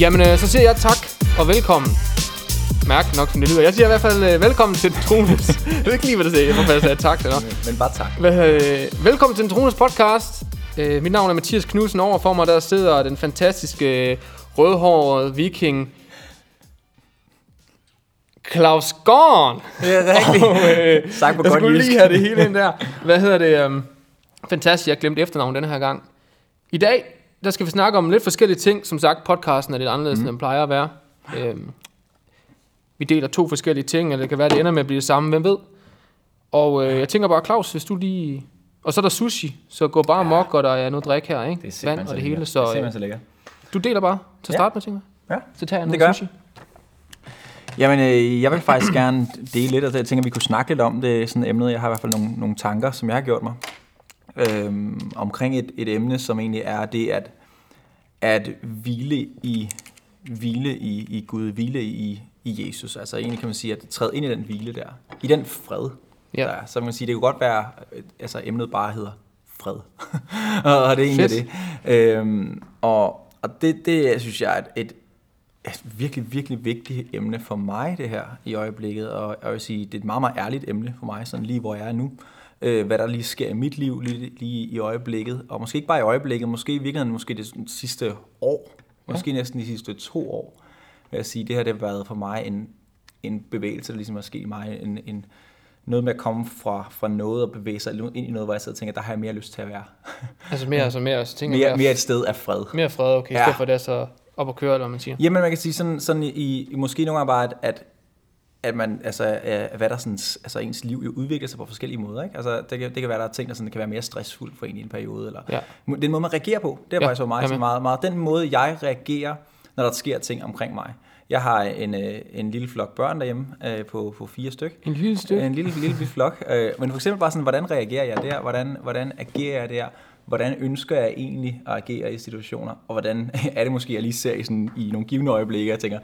Jamen, øh, så siger jeg tak og velkommen. Mærk nok, som det lyder. Jeg siger i hvert fald øh, velkommen til Trones. jeg ved ikke lige, hvad det siger. Jeg får sige tak. Eller? Men, men bare tak. Øh, velkommen til Trones podcast. Øh, mit navn er Mathias Knudsen. Overfor mig der sidder den fantastiske øh, rødhårede viking Claus Gorn. Det er rigtigt. Og, øh, Sagt på jeg godt skulle jysk. lige have det hele ind der. Hvad hedder det? Um, fantastisk, jeg glemte efternavn denne her gang. I dag, der skal vi snakke om lidt forskellige ting. Som sagt, podcasten er lidt anderledes, mm. end den plejer at være. Um, vi deler to forskellige ting, eller det kan være, det ender med at blive det samme. Hvem ved? Og øh, jeg tænker bare, Claus, hvis du lige... Og så er der sushi, så gå bare mok, og der er noget drik her, ikke? Det er Vand og det hele, Det så er øh, simpelthen så lækkert. du deler bare til at Ja. starte med, tænker. Ja. Så tager jeg Det noget gør sushi. Jamen, øh, jeg vil faktisk gerne dele lidt, og jeg tænker, vi kunne snakke lidt om det, sådan emnet. Jeg har i hvert fald nogle, nogle tanker, som jeg har gjort mig, øhm, omkring et, et emne, som egentlig er det at, at hvile i, hvile i, i Gud, hvile i, i Jesus. Altså egentlig kan man sige, at træde ind i den hvile der, i den fred, Ja. ja. der er. Så man kan sige, det kunne godt være, øh, altså emnet bare hedder fred. og det er egentlig Fedt. det. Øhm, og, og det, det synes jeg er et, et, et virkelig, virkelig vigtigt emne for mig, det her i øjeblikket. Og jeg vil sige, det er et meget, meget ærligt emne for mig, sådan lige hvor jeg er nu. Øh, hvad der lige sker i mit liv lige, lige i øjeblikket. Og måske ikke bare i øjeblikket, måske i virkeligheden måske det sidste år. Måske ja. næsten de sidste to år. Vil jeg sige, det her det har været for mig en, en bevægelse, der ligesom er sket i mig. En, en, noget med at komme fra, fra noget og bevæge sig ind i noget, hvor jeg sidder og tænker, der har jeg mere lyst til at være. Altså mere, altså mere, så tænker Mere, jeg mere et sted af fred. mere fred, okay, i Ja. stedet for det er så op at køre, eller man siger. Jamen, man kan sige sådan, sådan i, i måske nogle gange bare, at, at, at man, altså, øh, hvad der sådan, altså ens liv jo udvikler sig på forskellige måder, ikke? Altså, det kan, det kan være, der er ting, der sådan, kan være mere stressfuldt for en i en periode, eller Ja. den måde, man reagerer på, det er Ja, faktisk sådan med. meget, meget, den måde, jeg reagerer, når der sker ting omkring mig. Jeg har en, øh, en lille flok børn derhjemme øh, på, på fire styk. En lille stykke. En lille, lille, lille flok. Øh, men for eksempel bare sådan, hvordan reagerer jeg der? Hvordan, hvordan agerer jeg der? Hvordan ønsker jeg egentlig at agere i situationer? Og hvordan er det måske, jeg lige ser i, sådan, i nogle givende øjeblikke, og tænker,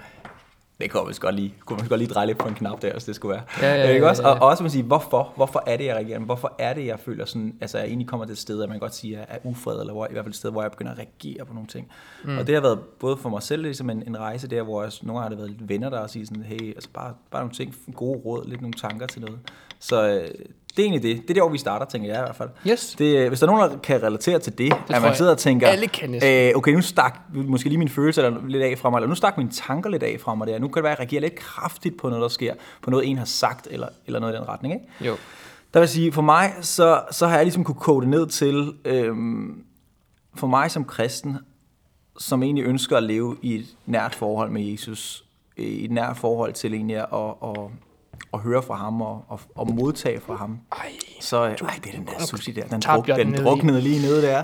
det kunne man godt lige, kunne man godt lige dreje lidt på en knap der, hvis det skulle være. Ja, ja, Øh, ikke ja, også? ja, ja. Og, og også man sige, hvorfor? Hvorfor er det, jeg reagerer? Hvorfor er det, jeg føler sådan, altså jeg egentlig kommer til et sted, at man godt sige, er ufred, eller hvor, i hvert fald et sted, hvor jeg begynder at reagere på nogle ting. Mm. Og det har været både for mig selv ligesom en, en rejse der, hvor jeg, nogle gange har det været lidt venner der og sige sådan, hey, altså bare, bare nogle ting, gode råd, lidt nogle tanker til noget. Så øh, det er egentlig det. Det er der, hvor vi starter, tænker jeg i hvert fald. Yes. Det, øh, hvis der er nogen, der kan relatere til det, det at man sidder og tænker, Alle kan øh, okay, nu stak måske lige min følelse eller lidt af fra mig, eller nu stak mine tanker lidt af fra mig der. Nu kan det være, at jeg reagerer lidt kraftigt på noget, der sker, på noget, en har sagt, eller, eller noget i den retning, ikke? Jo. Der vil sige, for mig, så, så har jeg ligesom kunne kode det ned til, øhm, for mig som kristen, som egentlig ønsker at leve i et nært forhold med Jesus, i et nært forhold til egentlig at, at, at, at høre fra ham og, og, og modtage fra ham. Ej, Så, ej, det er den der sushi der, den, druk, den den druknede lige nede der.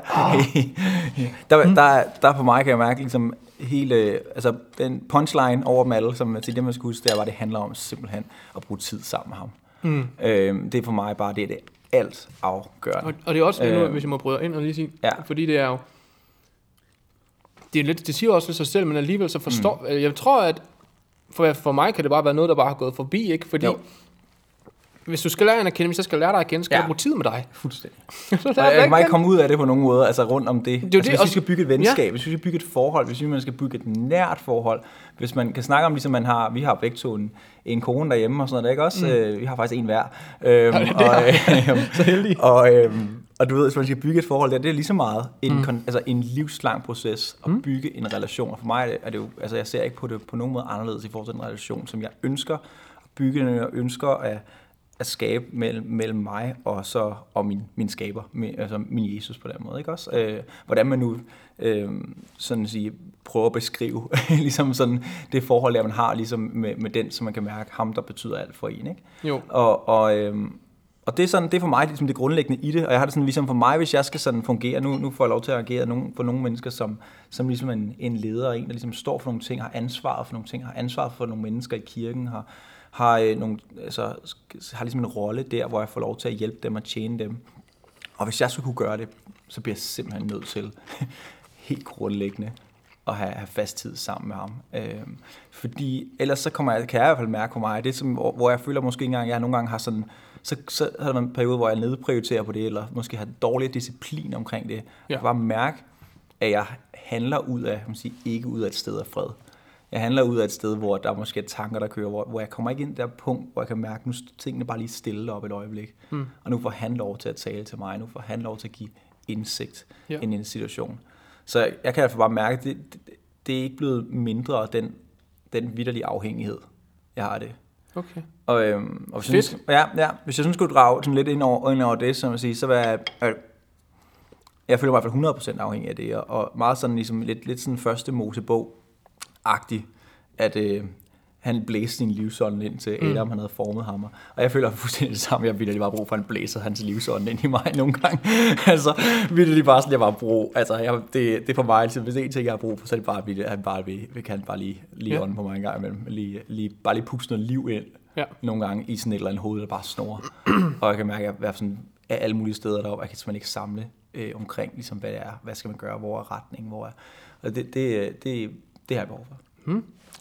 der, der, der for mig kan jeg mærke ligesom hele, altså den punchline over dem alle, som til det man skal huske, der var, det handler om simpelthen at bruge tid sammen med ham. Mm. Øhm, det er for mig bare det, er det alt afgørende. Og, og det er også det nu, Øh. hvis jeg må bryde ind og lige sige, Ja. fordi det er jo, det, er lidt, det siger også lidt sig selv, men alligevel så forstår, mm. jeg tror, at for, for mig kan det bare være noget, der bare har gået forbi, ikke? Fordi Jo. hvis du skal lære en at kende, hvis jeg skal lære dig at kende, skal Ja. jeg bruge tid med dig. Fuldstændig. så Og lærer jeg kan ikke komme ud af det på nogen måde, altså rundt om det. jo altså, det, hvis og- vi skal bygge et venskab, ja. hvis vi skal bygge et forhold, hvis vi man skal bygge et nært forhold, hvis man kan snakke om, ligesom man har, vi har begge to en, en kone derhjemme og sådan noget, ikke også? Mm. Øh, vi har faktisk en hver. Øhm, det og, har øh, Så heldig. og, øhm, og du ved, hvis man skal bygge et forhold der, det er lige så meget en, mm. altså en livslang proces at Mm. bygge en relation. Og for mig er det, er det jo, altså jeg ser ikke på det på nogen måde anderledes i forhold til en relation, som jeg ønsker at bygge, og jeg ønsker at, at skabe mellem, mellem mig og så og min, min skaber, min, altså min Jesus på den måde, ikke også? Øh, hvordan man nu øh, sådan at sige, prøver at beskrive ligesom sådan det forhold, der man har ligesom med, med den, som man kan mærke, ham der betyder alt for en, ikke? Jo. Og, og, øhm, og det er, sådan, det er for mig ligesom det grundlæggende i det, og jeg har det sådan ligesom for mig, hvis jeg skal sådan fungere, nu, nu får jeg lov til at agere nogen, for nogle mennesker, som, som ligesom en, en leder, og en, der ligesom står for nogle ting, har ansvaret for nogle ting, har ansvaret for nogle mennesker i kirken, har, har, øh, nogle, altså, har ligesom en rolle der, hvor jeg får lov til at hjælpe dem og tjene dem. Og hvis jeg skulle kunne gøre det, så bliver jeg simpelthen nødt til helt grundlæggende at have, have fast tid sammen med ham. Øh, fordi ellers så kommer jeg, kan jeg i hvert fald mærke på mig, det som, hvor, hvor jeg føler måske ikke engang, jeg nogle gange har sådan, så, så har der været en periode, hvor jeg nedprioriterer på det, eller måske har dårlig disciplin omkring det. Jeg Ja. kan bare mærke, at jeg handler ud af, man sige, ikke ud af et sted af fred. Jeg handler ud af et sted, hvor der måske er tanker, der kører, hvor, hvor jeg kommer ikke ind der punkt, hvor jeg kan mærke, at nu tingene bare lige stille op et øjeblik. Mm. Og nu får han lov til at tale til mig, nu får han lov til at give indsigt Ja. ind i en situation. Så jeg, jeg kan altså bare mærke, at det, det, det er ikke blevet mindre, den, den vidderlige afhængighed, jeg har det. Okay. Og, øhm, og hvis, jeg, Fedt. nu- ja, ja, hvis jeg sådan skulle drage sådan lidt ind over, ind over det, som jeg siger, så vil jeg, øh, jeg føler mig i hvert fald 100% afhængig af det, og, og meget sådan ligesom lidt, lidt sådan første Mosebog-agtig, at øh, han blæste sin livsånd ind til Adam, mm. han havde formet ham. Og jeg føler fuldstændig det samme, jeg ville lige bare brug for, at han blæser hans livsånd ind i mig nogle gange. altså, ville lige bare sådan, jeg bare brug, altså, jeg, det, det er for mig, altså, hvis det er en ting, jeg har brug for, så er det bare, at han bare vil, vil, kan bare lige, lige Ja. ånden på mig en gang imellem, lige, lige, bare lige puste noget liv ind, Ja. nogle gange i sådan et eller andet hoved, der bare snor. og jeg kan mærke, at jeg er sådan af alle mulige steder deroppe, jeg kan simpelthen ikke samle øh, omkring, ligesom, hvad det er, hvad skal man gøre, hvor er retning, hvor er... Og det, det, det, det har jeg behov for.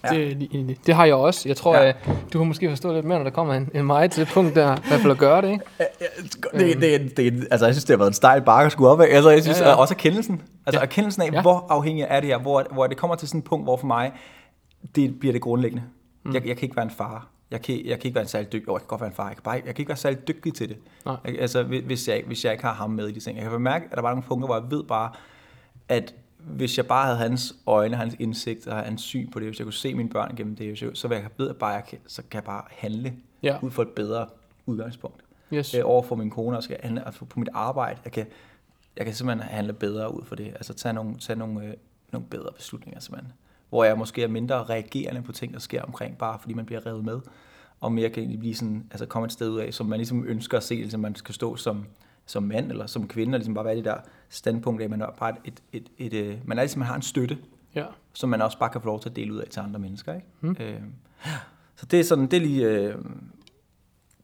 Ja. Det, det har jeg også. Jeg tror, Ja. ja. du har måske forstået lidt mere, når der kommer en, en mig til det punkt der, i hvert fald at gøre det, ikke? Det, det, det, altså, jeg synes, det har været en stejl bakke at skulle op af. Altså, jeg synes Ja, ja, også erkendelsen. Altså, Ja. erkendelsen af, Ja. hvor afhængig er det her, hvor, hvor det kommer til sådan et punkt, hvor for mig, det bliver det grundlæggende. Mm. Jeg, jeg kan ikke være en far. Jeg kan, jeg kan ikke være en særlig dygtig, jo, jeg kan godt være en far, jeg kan, bare, jeg kan ikke være særlig dygtig til det. Nej. Altså, hvis- jeg, hvis jeg ikke har ham med i de ting. Jeg kan mærke, at der var nogle punkter, hvor jeg ved bare, at hvis jeg bare havde hans øjne, hans indsigt og hans syn på det, hvis jeg kunne se mine børn gennem det, hvis jeg- så jeg ved at bare, jeg kan, så kan jeg bare handle Ja. ud for et bedre udgangspunkt Yes. øh, over for min kone og skal handle altså på mit arbejde. Jeg kan, jeg kan simpelthen handle bedre ud for det. Altså tage nogle, tage nogle, øh, nogle bedre beslutninger simpelthen. Hvor jeg måske er mindre reagerende på ting, der sker omkring, bare fordi man bliver revet med. Og mere kan egentlig blive sådan, altså komme et sted ud af, som man ligesom ønsker at se, ligesom man skal stå som, som mand eller som kvinde, og ligesom bare være det der standpunkt af, at man er bare et, et, et, et, øh, man er ligesom, man har en støtte, Ja. som man også bare kan få lov til at dele ud af til andre mennesker. Ikke? Mm. Øh, så det er sådan, det er lige, øh,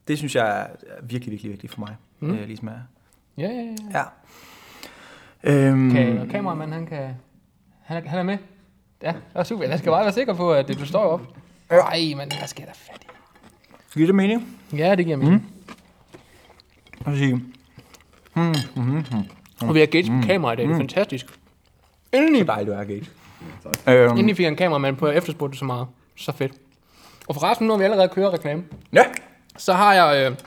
det synes jeg er virkelig, virkelig vigtigt for mig. Mm. Mm. Øh, ligesom er. Ja, ja, ja. Ja. Øhm, Kan, kameramanden, han kan... Han er, han er med? Ja, det er super. Jeg skal bare være sikker på, at det, du står op. Ej, men hvad skal der fat i? giver det mening? Ja, det giver mening. Jeg vil sige, mm, mm, mm, Og vi har Gates på kamera i dag. Det er fantastisk. Endelig, er dejligt, du er, Gage. Øhm, endelig fik jeg en kameramand på, at efterspurgte så meget. Så fedt. Og forresten, når vi allerede kører reklame, ja, så har jeg, øh,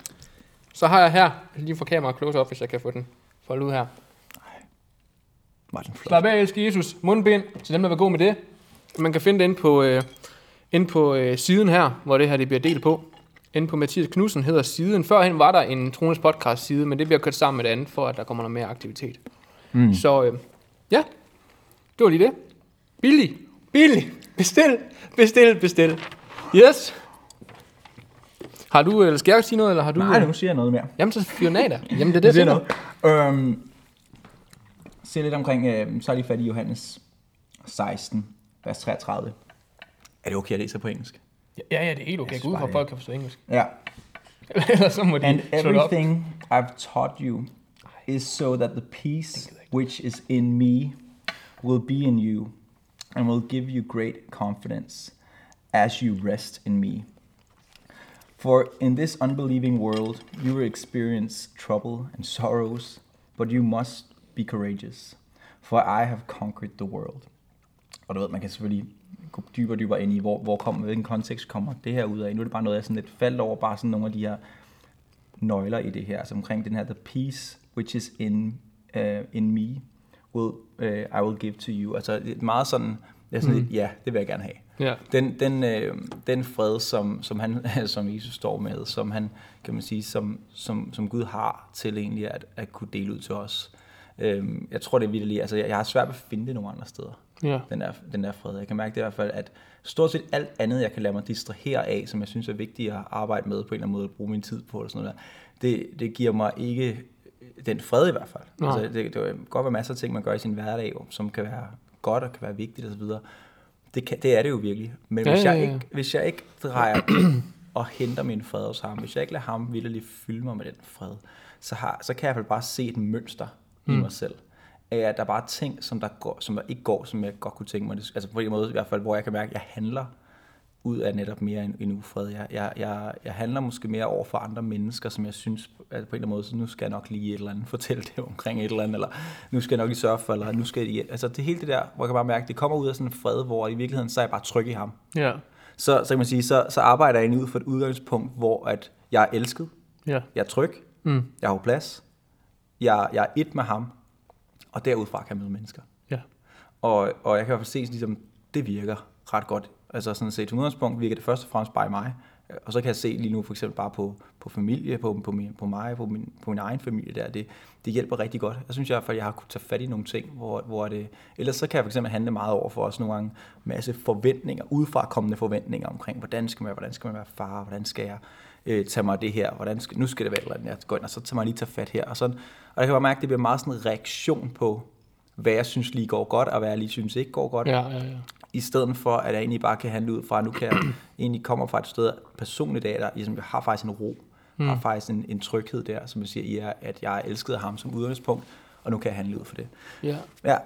så har jeg her, jeg lige få kameraet close op, hvis jeg kan få den foldet ud her. Martin Flot. Slap af, elske Jesus. Mundbind, til dem, der vil gå med det. Man kan finde det inde på, øh, inde på øh, siden her, hvor det her det bliver delt på. Inde på Mathias Knudsen hedder siden. Førhen var der en Trones podcast side, men det bliver kørt sammen med det andet, for at der kommer noget mere aktivitet. Mm. Så øh, ja, det var lige det. Billig, billig, bestil, bestil, bestil. Yes. Har du, eller skal jeg sige noget, eller har du? Nej, øh, nu siger jeg noget mere. Jamen, så der. Jamen, det er det, siger jeg noget. Øhm, se lidt omkring, øh, så er lige fat i Johannes 16, vers 33. Er det okay, at læse på engelsk? Ja, ja, det er helt okay. Jeg ud fra, at folk kan forstå engelsk. Ja. Ellers så må de And everything I've taught you is so that the peace which is in me will be in you and will give you great confidence as you rest in me. For in this unbelieving world you will experience trouble and sorrows, but you must be courageous, for I have conquered the world. Og du ved, man kan selvfølgelig dybere og dybere ind i, hvor, hvor kommer, hvilken kontekst kommer det her ud af. Nu er det bare noget, jeg sådan lidt faldt over, bare sådan nogle af de her nøgler i det her, altså omkring den her, the peace which is in, uh, in me, will, uh, I will give to you. Altså det er meget sådan, det er sådan mm. lidt, ja, det vil jeg gerne have. Ja. Den, den, øh, den fred, som, som, han, som Jesus står med, som han, kan man sige, som, som, som Gud har til egentlig at, at kunne dele ud til os. Øhm, jeg tror, det er virkelig, altså jeg, jeg har svært ved at finde det nogle andre steder, Ja. den der, den der fred. Jeg kan mærke det i hvert fald, at stort set alt andet, jeg kan lade mig distrahere af, som jeg synes er vigtigt at arbejde med på en eller anden måde, at bruge min tid på, eller sådan noget der, det, det giver mig ikke den fred i hvert fald. Nej. Altså, det, det kan godt være masser af ting, man gør i sin hverdag, som kan være godt og kan være vigtigt osv. Det, kan, det er det jo virkelig. Men Ja, hvis, ja, jeg ja. ikke, hvis jeg ikke drejer og henter min fred hos ham, hvis jeg ikke lader ham vildt fylde mig med den fred, så, har, så kan jeg i hvert fald bare se et mønster mm. i mig selv. Af at der er bare ting, som, der går, som der ikke går, som jeg godt kunne tænke mig. Altså på en måde i hvert fald, hvor jeg kan mærke, at jeg handler ud af netop mere en, en ufred. Jeg, jeg, jeg, jeg handler måske mere over for andre mennesker, som jeg synes, at på en eller anden måde, så nu skal jeg nok lige et eller andet fortælle det omkring et eller andet, eller nu skal jeg nok lige sørge for, eller nu skal jeg, altså det hele det der, hvor jeg kan bare mærke, det kommer ud af sådan en fred, hvor i virkeligheden, så er jeg bare tryg i ham. Ja. Så, så kan man sige, så, så arbejder jeg egentlig ud fra et udgangspunkt, hvor at jeg er elsket, Ja. jeg er tryg, Mm. jeg har plads, jeg, jeg er et med ham, og derudfra kan møde mennesker. Ja. Og, og jeg kan i hvert fald se, ligesom, det virker ret godt. Altså sådan set, udgangspunkt virker det først og fremmest bare i mig. Og så kan jeg se lige nu for eksempel bare på, på familie, på, på, min, på mig, på min, på min egen familie der, det, det hjælper rigtig godt. Jeg synes i hvert fald, at jeg har kunnet tage fat i nogle ting, hvor, hvor det, ellers så kan jeg for eksempel handle meget over for os nogle gange masse forventninger, udefra kommende forventninger omkring, hvordan skal man være, hvordan skal man være far, hvordan skal jeg øh, tage mig det her, hvordan skal, nu skal det være et eller andet, jeg går ind, og så tager mig lige tage fat her. Og, sådan. og jeg kan bare mærke, at det bliver meget sådan en reaktion på, hvad jeg synes lige går godt, og hvad jeg lige synes ikke går godt Ja, ja, ja. i stedet for, at jeg egentlig bare kan handle ud fra, at nu kan jeg egentlig komme fra et sted personligt af, der ligesom, jeg har faktisk en ro, mm. har faktisk en, en tryghed der, som jeg siger, i er, at jeg er elsket af ham som udgangspunkt, og nu kan jeg handle ud for det. ja. Ja,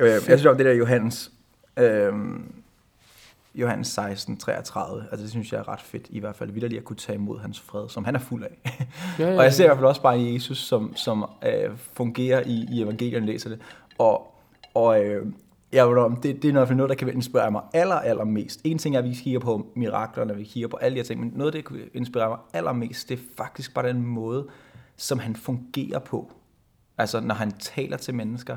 øh, jeg synes om det der Johannes, øh, Johannes 16, 33, altså det synes jeg er ret fedt, i hvert fald vidderligt at kunne tage imod hans fred, som han er fuld af. Ja, ja, og jeg ser i ja. hvert fald også bare en Jesus, som, som øh, fungerer i, i evangelierne, læser det. Og, og øh, jeg vil om, det, det er i fald noget, der kan inspirere mig aller, aller mest. En ting er, at vi kigger på miraklerne, vi kigger på alle de her ting, men noget, der kan inspirere mig allermest, det er faktisk bare den måde, som han fungerer på. Altså, når han taler til mennesker.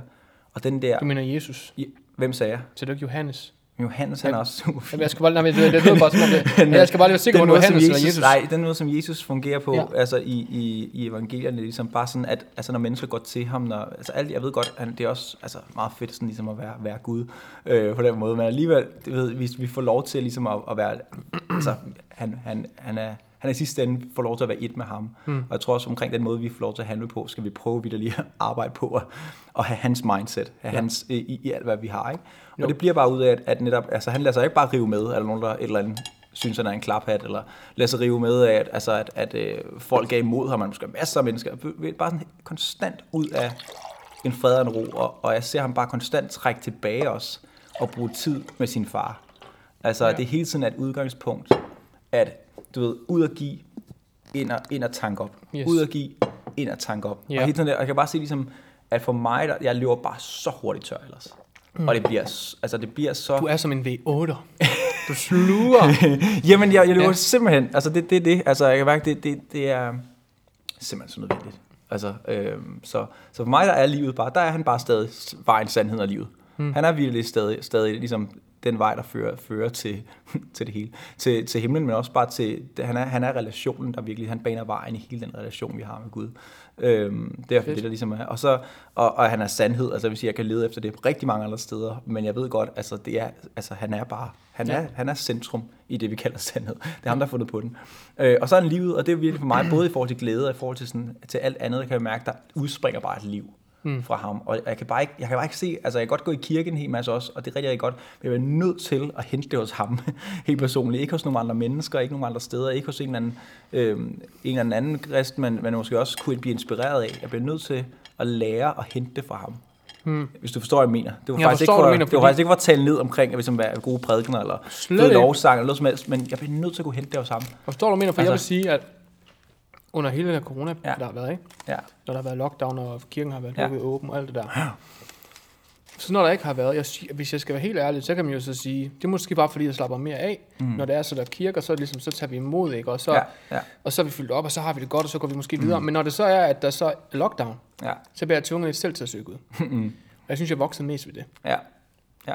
Og den der... Du mener Jesus. Ja, Hvem sagde jeg? Så det er ikke Johannes. Johannes, han er også super Jamen, jeg skal bare, nej, men det, det lød bare som om det. Jeg skal bare lige være sikker på, Johannes eller Jesus. Nej, den måde, som Jesus fungerer på, ja. altså i, i, i evangelierne, ligesom bare sådan, at altså, når mennesker går til ham, når, altså alt, jeg ved godt, han, det er også altså, meget fedt sådan, ligesom at være, være Gud øh, på den måde, men alligevel, det ved, hvis vi får lov til ligesom at, at være, altså han, han, han er, han er i sidste ende får lov til at være et med ham. Mm. Og jeg tror også omkring den måde, vi får lov til at handle på, skal vi prøve vidt lige at arbejde på at, at have hans mindset, have Ja. hans i, i alt, hvad vi har. Ikke? Jo. Og det bliver bare ud af, at, at netop, altså han lader sig ikke bare rive med, eller nogen, der et eller andet synes, han er en klaphat, eller lader sig rive med af, at, altså, at, at øh, folk er imod ham, man måske masser af mennesker, bare sådan konstant ud af en fred og en ro, og, og jeg ser ham bare konstant trække tilbage os, og bruge tid med sin far. Altså, ja. det er hele tiden et udgangspunkt, at du ved, ud at give, ind og, ind og tanke op. Yes. Ud at give, ind og tanke op. Ja. Og hele tiden der, og jeg kan bare se ligesom, at for mig, der, jeg løber bare så hurtigt tør ellers. Mm. Og det bliver, s- altså det bliver så... Du er som en V8. Du sluger. Jamen, jeg, jeg løber ja. simpelthen, altså det er det, det, altså jeg kan mærke, det, det, det er simpelthen så nødvendigt. Altså, øhm, så, så for mig, der er livet bare, der er han bare stadig vejen, sandheden og livet. Mm. Han er virkelig stadig, stadig ligesom den vej, der fører, fører til, til det hele. Til, til himlen, men også bare til, han, er, han er relationen, der virkelig, han baner vejen i hele den relation, vi har med Gud. Øhm, det er det, der ligesom er. Og, så, og, og han er sandhed, altså jeg vil sige, jeg kan lede efter det rigtig mange andre steder, men jeg ved godt, altså, det er, altså han er bare, han, Ja. er, han er centrum i det, vi kalder sandhed. Det er ham, der har fundet på den. Øh, og så er han livet, og det er virkelig for mig, både i forhold til glæde og i forhold til, sådan, til alt andet, kan jeg mærke, der udspringer bare et liv Mm. fra ham. Og jeg kan, bare ikke, jeg kan bare ikke se, altså jeg kan godt gå i kirken en hel masse også, og det er rigtig, rigtig godt, men jeg er nødt til at hente det hos ham, helt personligt. Ikke hos nogle andre mennesker, ikke nogen andre steder, ikke hos en eller anden, øh, en eller anden, anden kristen, men, men måske også kunne blive inspireret af. Jeg bliver nødt til at lære at hente det fra ham. Hmm. Hvis du forstår, hvad jeg mener. Det var Jeg faktisk ikke forstår, for, hvad du mener, det var fordi- faktisk ikke for at tale ned omkring, at vi som er gode prædikener, eller Slet ikke. lovsang, eller noget som helst, men jeg bliver nødt til at kunne hente det hos ham. Forstår du, hvad jeg mener? For altså, jeg vil sige, at under hele den her corona, ja. Ja. der har været, ikke? Ja. når der har været lockdown, og kirken har været Ja. lukket åben og alt det der. Så når der ikke har været, jeg, hvis jeg skal være helt ærlig, så kan man jo så sige, det er måske bare fordi, jeg slapper mere af. Mm. Når det er så der er kirker, så, er ligesom, så tager vi imod, ikke? Og så, Ja, ja, og så er vi fyldt op, og så har vi det godt, og så går vi måske videre. Men når det så er, at der så er lockdown, ja, så bliver jeg tvunget lidt selv til at søge ud. Mm. Og jeg synes, jeg voksede mest ved det. ja, ja.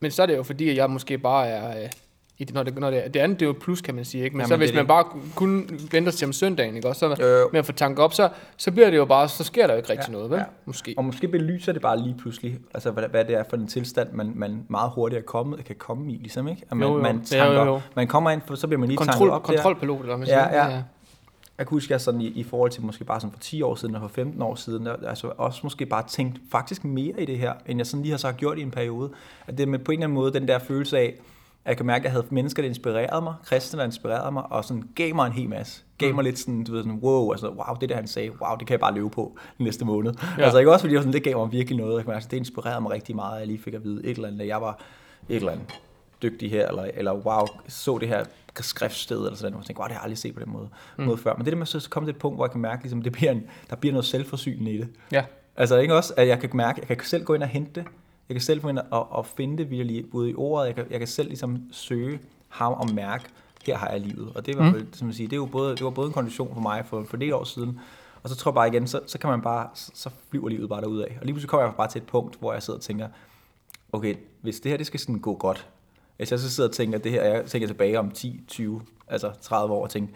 Men så er det jo fordi, at jeg måske bare er... Øh, i det, når det, når det, det andet det er jo et plus, kan man sige. Ikke? Men Jamen, så hvis er man det. bare kun venter til om søndagen, ikke? Og så jo. med at få tanker op, så, så bliver det jo bare, så sker der jo ikke rigtig Ja, noget, vel? ja. Måske. Og måske belyser det bare lige pludselig, altså hvad, hvad det er for en tilstand, man, man meget hurtigt er kommet, kan komme i, ligesom, ikke? At man, Jo, jo. man, Ja, tanker, jo, jo. man kommer ind, så bliver man lige Kontrol, tanket op kontrolpilot, eller hvad man Ja, siger. ja. Jeg kan huske, jeg sådan i, i forhold til måske bare sådan for 10 år siden og for 15 år siden, der, altså også måske bare tænkt faktisk mere i det her, end jeg sådan lige har så gjort i en periode. At det med på en eller anden måde den der følelse af, at jeg kan mærke, at jeg havde mennesker, der inspirerede mig, kristne, der inspirerede mig, og sådan gav mig en hel masse. Gav Mm. mig lidt sådan, du ved, sådan, wow, altså, wow, det der han sagde, wow, det kan jeg bare leve på den næste måned. Ja. Altså ikke også, fordi sådan, det gav mig virkelig noget. Jeg kan mærke, altså, det inspirerede mig rigtig meget, at jeg lige fik at vide et eller andet, at jeg var et eller andet dygtig her, eller, eller wow, så det her skriftsted, eller sådan noget. Jeg tænkte, wow, det har jeg aldrig set på den måde, mm. måde før. Men det der med så komme til et punkt, hvor jeg kan mærke, ligesom, det bliver en, der bliver noget selvforsynende i det. Ja. Altså ikke også, at jeg kan mærke, jeg kan selv gå ind og hente det. Jeg kan selv gå ind og, og finde det virkelig ude i ordet. Jeg kan, jeg kan selv ligesom søge ham og mærke, her har jeg livet. Og det var, mm. som jeg siger, det, er jo både, det var både en kondition for mig for, for det år siden, og så tror jeg bare igen, så, så kan man bare, så, så flyver livet bare derud af. Og lige pludselig kommer jeg bare til et punkt, hvor jeg sidder og tænker, okay, hvis det her det skal sådan gå godt, hvis jeg så sidder og tænker, det her, jeg tænker tilbage om 10, 20, altså 30 år og tænker,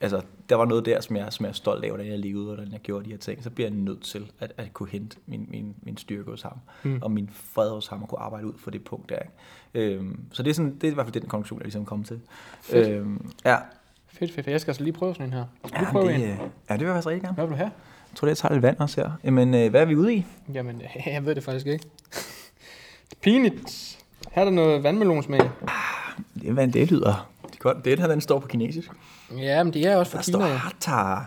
altså, der var noget der, som jeg, som jeg er stolt af, hvordan jeg levede, og hvordan jeg gjorde de her ting, så bliver jeg nødt til at, at kunne hente min, min, min styrke hos ham, mm. og min fred hos ham, og kunne arbejde ud for det punkt der. Ikke? Øhm, så det er, sådan, det er i hvert fald den konklusion, jeg ligesom kom til. Fedt. Øhm, ja. Fedt, fedt. Jeg skal altså lige prøve sådan en her. Skal Ja, prøve det, en? øh, ja, det vil jeg faktisk rigtig gerne. Hvad vil du have? Jeg tror, det jeg tager lidt vand også her. Jamen, øh, hvad er vi ude i? Jamen, jeg ved det faktisk ikke. Pinligt. Her er der noget vandmelonsmag. Det, hvad det lyder. Det er godt. Det her, den står på kinesisk. Ja, men det er også fra Der Kina. står ja. hata.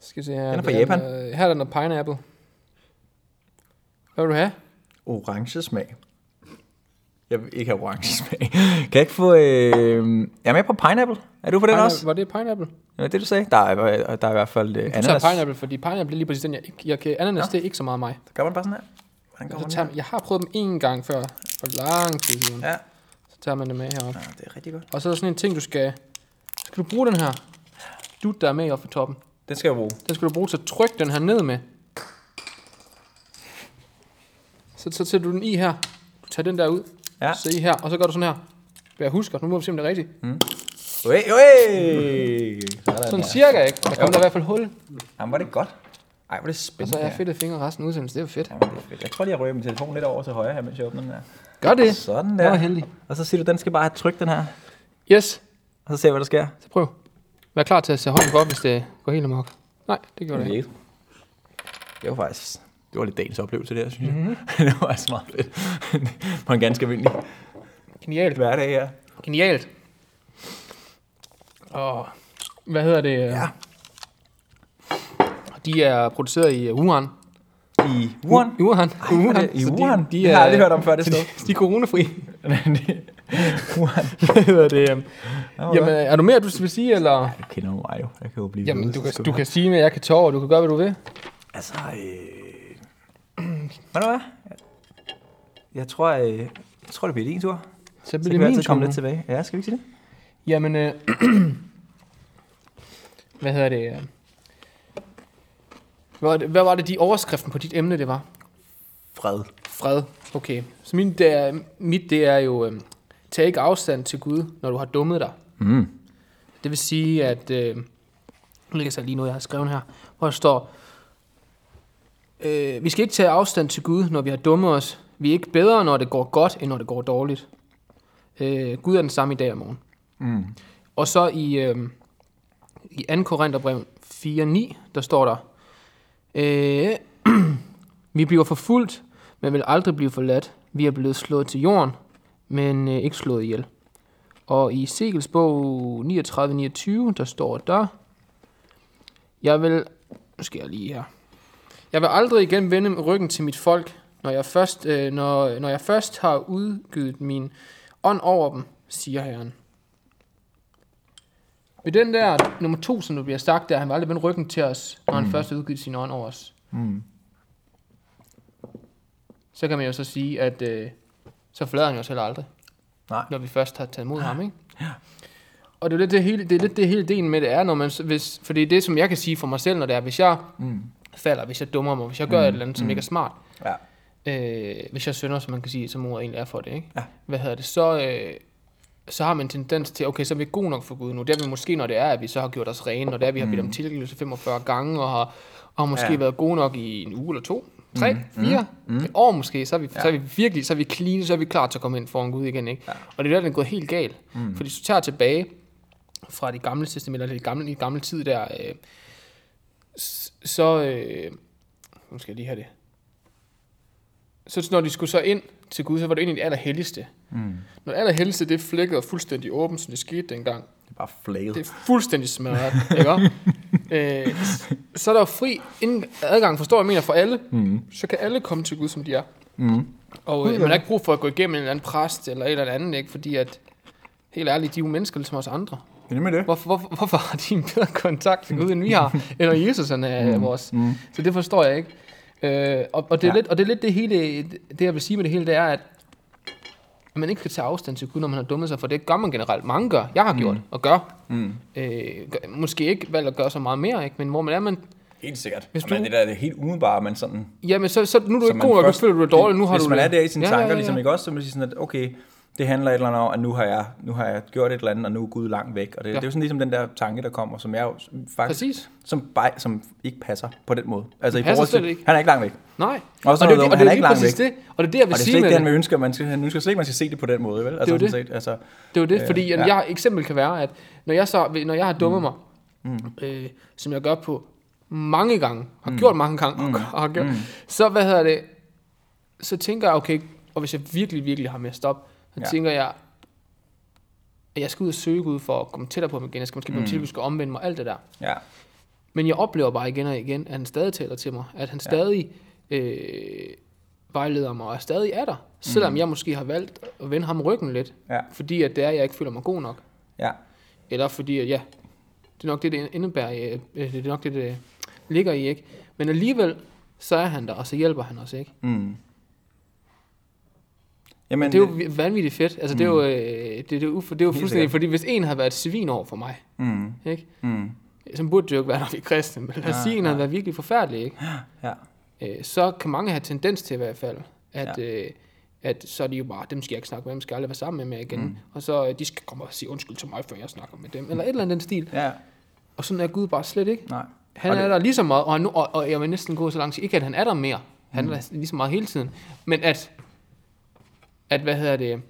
Skal se her. Den er fra Japan. noget- Her er der noget pineapple. Hvad vil du have? Orange smag. Jeg vil ikke have orange smag. Kan jeg ikke få... Øh... Jeg er med på pineapple. Er du på den Pineapple. også? Var det pineapple? Ja, det du sagde. Der er, der er i hvert fald øh, Du tager ananas. pineapple, fordi pineapple er lige præcis den, jeg ikke... Jeg kan, ananas, Ja. det er ikke så meget mig. Gør man bare sådan her? Hvordan gør Så man tager, her? jeg har prøvet dem en gang før, for lang tid siden. Ja. Så tager man det med herop. ja, det er rigtig godt. Og så er der sådan en ting, du skal... Skal du bruge den her? Du, der er med oppe på toppen. Den skal jeg bruge. Den skal du bruge til at trykke den her ned med. Så, så sætter du den i her. Du tager den der ud. Ja. Så i her. Og så gør du sådan her. Jeg husker, nu må vi se, om det er rigtigt. Ui, ui. Sådan, Sådan der. cirka, ikke? Der kommer der i hvert fald hul. Jamen, var det godt. Ej, hvor er det Og så spændende. er jeg fedtet fingre resten af udsendelsen. Det jo fedt. Jamen, det er fedt. Jeg tror lige, jeg rører min telefon lidt over til højre her, mens jeg åbner den her. Gør det. Sådan Jeg var der. heldig. Og så siger du, den skal bare have tryk, den her. Yes. Og så ser vi, hvad der sker. Så prøv. Vær klar til at se hånden op, hvis det går helt amok. Nej, det gjorde det ikke. Det var faktisk... Det var lidt dagens oplevelse der, synes jeg. Mm-hmm. det var altså meget fedt. På en ganske almindelig Genialt. hverdag her. Genialt. Og hvad hedder det? Ja. De er produceret i Wuhan. I Wuhan. I Wuhan. Ej, det- I Så Wuhan? De, de Det har jeg aldrig hørt om før, det så de, sted. de er coronafri. Hvad hedder det? øhm, Jamen, Jamen, er du mere, du vil sige, eller? jeg kender mig jo. Jeg kan jo blive Jamen, ved, du så kan, du vi- kan sige, at jeg kan tåre, du kan gøre, hvad du vil. Altså, øh... Ved du hvad? Jeg tror, øh... jeg tror, det bliver din tur. Så Så bliver kan det vi min altid komme tur lidt tilbage. Ja, skal vi ikke sige det? Jamen, øh, hvad hedder det? øh? Hvad var det, hvad var det, de overskriften på dit emne, det var? Fred. Fred. Okay. Så min, det er, mit, det er jo, øh, tag ikke afstand til Gud, når du har dummet dig. Mm. Det vil sige, at, øh, nu læser jeg lige noget, jeg har skrevet her, hvor der står, øh, vi skal ikke tage afstand til Gud, når vi har dummet os. Vi er ikke bedre, når det går godt, end når det går dårligt. Øh, Gud er den samme i dag og morgen. Mm. Og så i, øh, i 2. Korintherbrev 4.9, der står der, øh, vi bliver forfulgt, men vil aldrig blive forladt. Vi er blevet slået til jorden, men øh, ikke slået ihjel. Og i Segels bog 39.29, der står der, jeg vil, nu skal jeg lige her, jeg vil aldrig igen vende ryggen til mit folk, når jeg først, øh, når, når jeg først har udgivet min ånd over dem, siger Herren. Ved den der nummer to, som du bliver sagt der, han vil aldrig vende ryggen til os, når han mm. først har udgivet sin ånd over os. Mm. Så kan man jo så sige, at øh, så forlader han os heller aldrig, Nej. når vi først har taget imod ham, ikke? Og det er lidt det hele, det er lidt det hele delen med det er, når man, hvis, for det er det, som jeg kan sige for mig selv, når det er, hvis jeg Mm. falder, hvis jeg dummer mig, hvis jeg gør Mm, et eller andet, som mm. ikke er smart, Ja. øh, hvis jeg synder, som man kan sige, som ordet egentlig er for det, ikke? Ja. Hvad hedder det, så, øh, så har man en tendens til, okay, så er vi gode nok for Gud nu. Det er vi måske, når det er, at vi så har gjort os rene, når det er, at vi har bedt om tilgivelse 45 gange, og har, og har måske Mm. Ja. ja. været gode nok i en uge eller to, tre, Mm, fire, mm. et år måske, så er, vi, Ja. så er vi virkelig, så er vi clean, så er vi klar til at komme ind foran Gud igen, ikke? Ja. Og det er der, den er gået helt galt. Mm. Fordi hvis du tager tilbage fra de gamle testamenter, eller de gamle, i gamle tid der, øh, så, øh, nu skal jeg lige have det, så når de skulle så ind til Gud, så var det i det allerhelligste. Mm. Når det allerhelligste, det flækket og fuldstændig åbent, som det skete dengang. Det er bare flaget. Det er fuldstændig smadret, ikke øh, så er der jo fri adgang, forstår jeg mener, for alle. Mm. Så kan alle komme til Gud, som de er. Mm. Og øh, man har ikke brug for at gå igennem en eller anden præst eller et eller andet, ikke? Fordi at, helt ærligt, de er jo mennesker ligesom os andre. Det er med det. Hvorfor, hvorfor, hvorfor har de en bedre kontakt til Gud, end vi har? eller Jesus han er mm. vores. Mm. Så det forstår jeg ikke. Øh, og, og, det er Ja. lidt, og det er lidt det hele, det jeg vil sige med det hele, det er, at man ikke kan tage afstand til Gud, når man har dummet sig, for det gør man generelt. Mange gør. Jeg har gjort og gør. Mm. Øh, gør- måske ikke valgt at gøre så meget mere, ikke? men hvor man er, man, Helt sikkert. Hvis du- det der er det helt umiddelbare, man sådan... jamen så, så nu er du ikke god nu først- føler du dig dårlig, nu har Hvis du man det. er der i sine Ja, tanker, ja, ja. ligesom ikke også, så man siger sådan, at okay, det handler et eller andet om, at nu har jeg, nu har jeg gjort et eller andet, og nu er Gud langt væk. Og det, Ja. det er jo sådan ligesom den der tanke, der kommer, som jeg jo faktisk, Præcis. som, bare, som ikke passer på den måde. Altså i passer forhold til, ikke. han er ikke langt væk. Nej. Også og det, noget og han det er er ikke langt væk. det. Og det er det, jeg vil Og det er slet ikke med det, det. han ønsker. Man skal, han ønsker slet ikke, man skal se det på den måde, vel? Altså, Det er jo sådan Set, altså, Det er det, Øh, fordi at ja. jeg eksempel kan være, at når jeg, så, når jeg har dummet mig, mm. øh, som jeg gør på mange gange, har gjort mange gange, mm. og har gjort, mm. så hvad hedder det, så tænker jeg, okay, og hvis jeg virkelig, virkelig har messed op, så Ja. tænker jeg, at jeg skal ud og søge Gud for at komme tættere på ham igen, jeg skal måske blive Mm. til, at skal omvende mig, alt det der. ja. Men jeg oplever bare igen og igen, at han stadig taler til mig, at han stadig øh, vejleder mig, og er stadig er der, selvom jeg måske har valgt at vende ham ryggen lidt, Ja. fordi at det er, jeg ikke føler mig god nok. Ja. Eller fordi, at ja, det er nok det, det indebærer, øh, øh, det er nok det, det ligger i, ikke? Men alligevel, så er han der, og så hjælper han os, ikke? Mm. Jamen, Det er jo vi- vanvittigt fedt. Altså, det er jo, øh, det, det er jo, det er jo fuldstændig, fordi hvis en havde været et svin over for mig, Mm. ikke? Mm. Så burde det jo ikke være, når vi er kristne, men lad os Ja, sige, en ja. havde været virkelig forfærdelig, ikke? Ja. Øh, så kan mange have tendens til i hvert fald, at, ja. øh, at så er de jo bare, dem skal jeg ikke snakke med, dem skal jeg aldrig være sammen med mere igen. Mm. Og så øh, de skal komme og sige undskyld til mig, før jeg snakker med dem. Eller et eller andet den stil. Ja. Og sådan er Gud bare slet ikke. Nej. Han Og er det- der lige så meget, og, han nu, og, og jeg vil næsten gå så langt, ikke at han er der mere, han Mm. er der lige så meget hele tiden, men at, at hvad hedder det,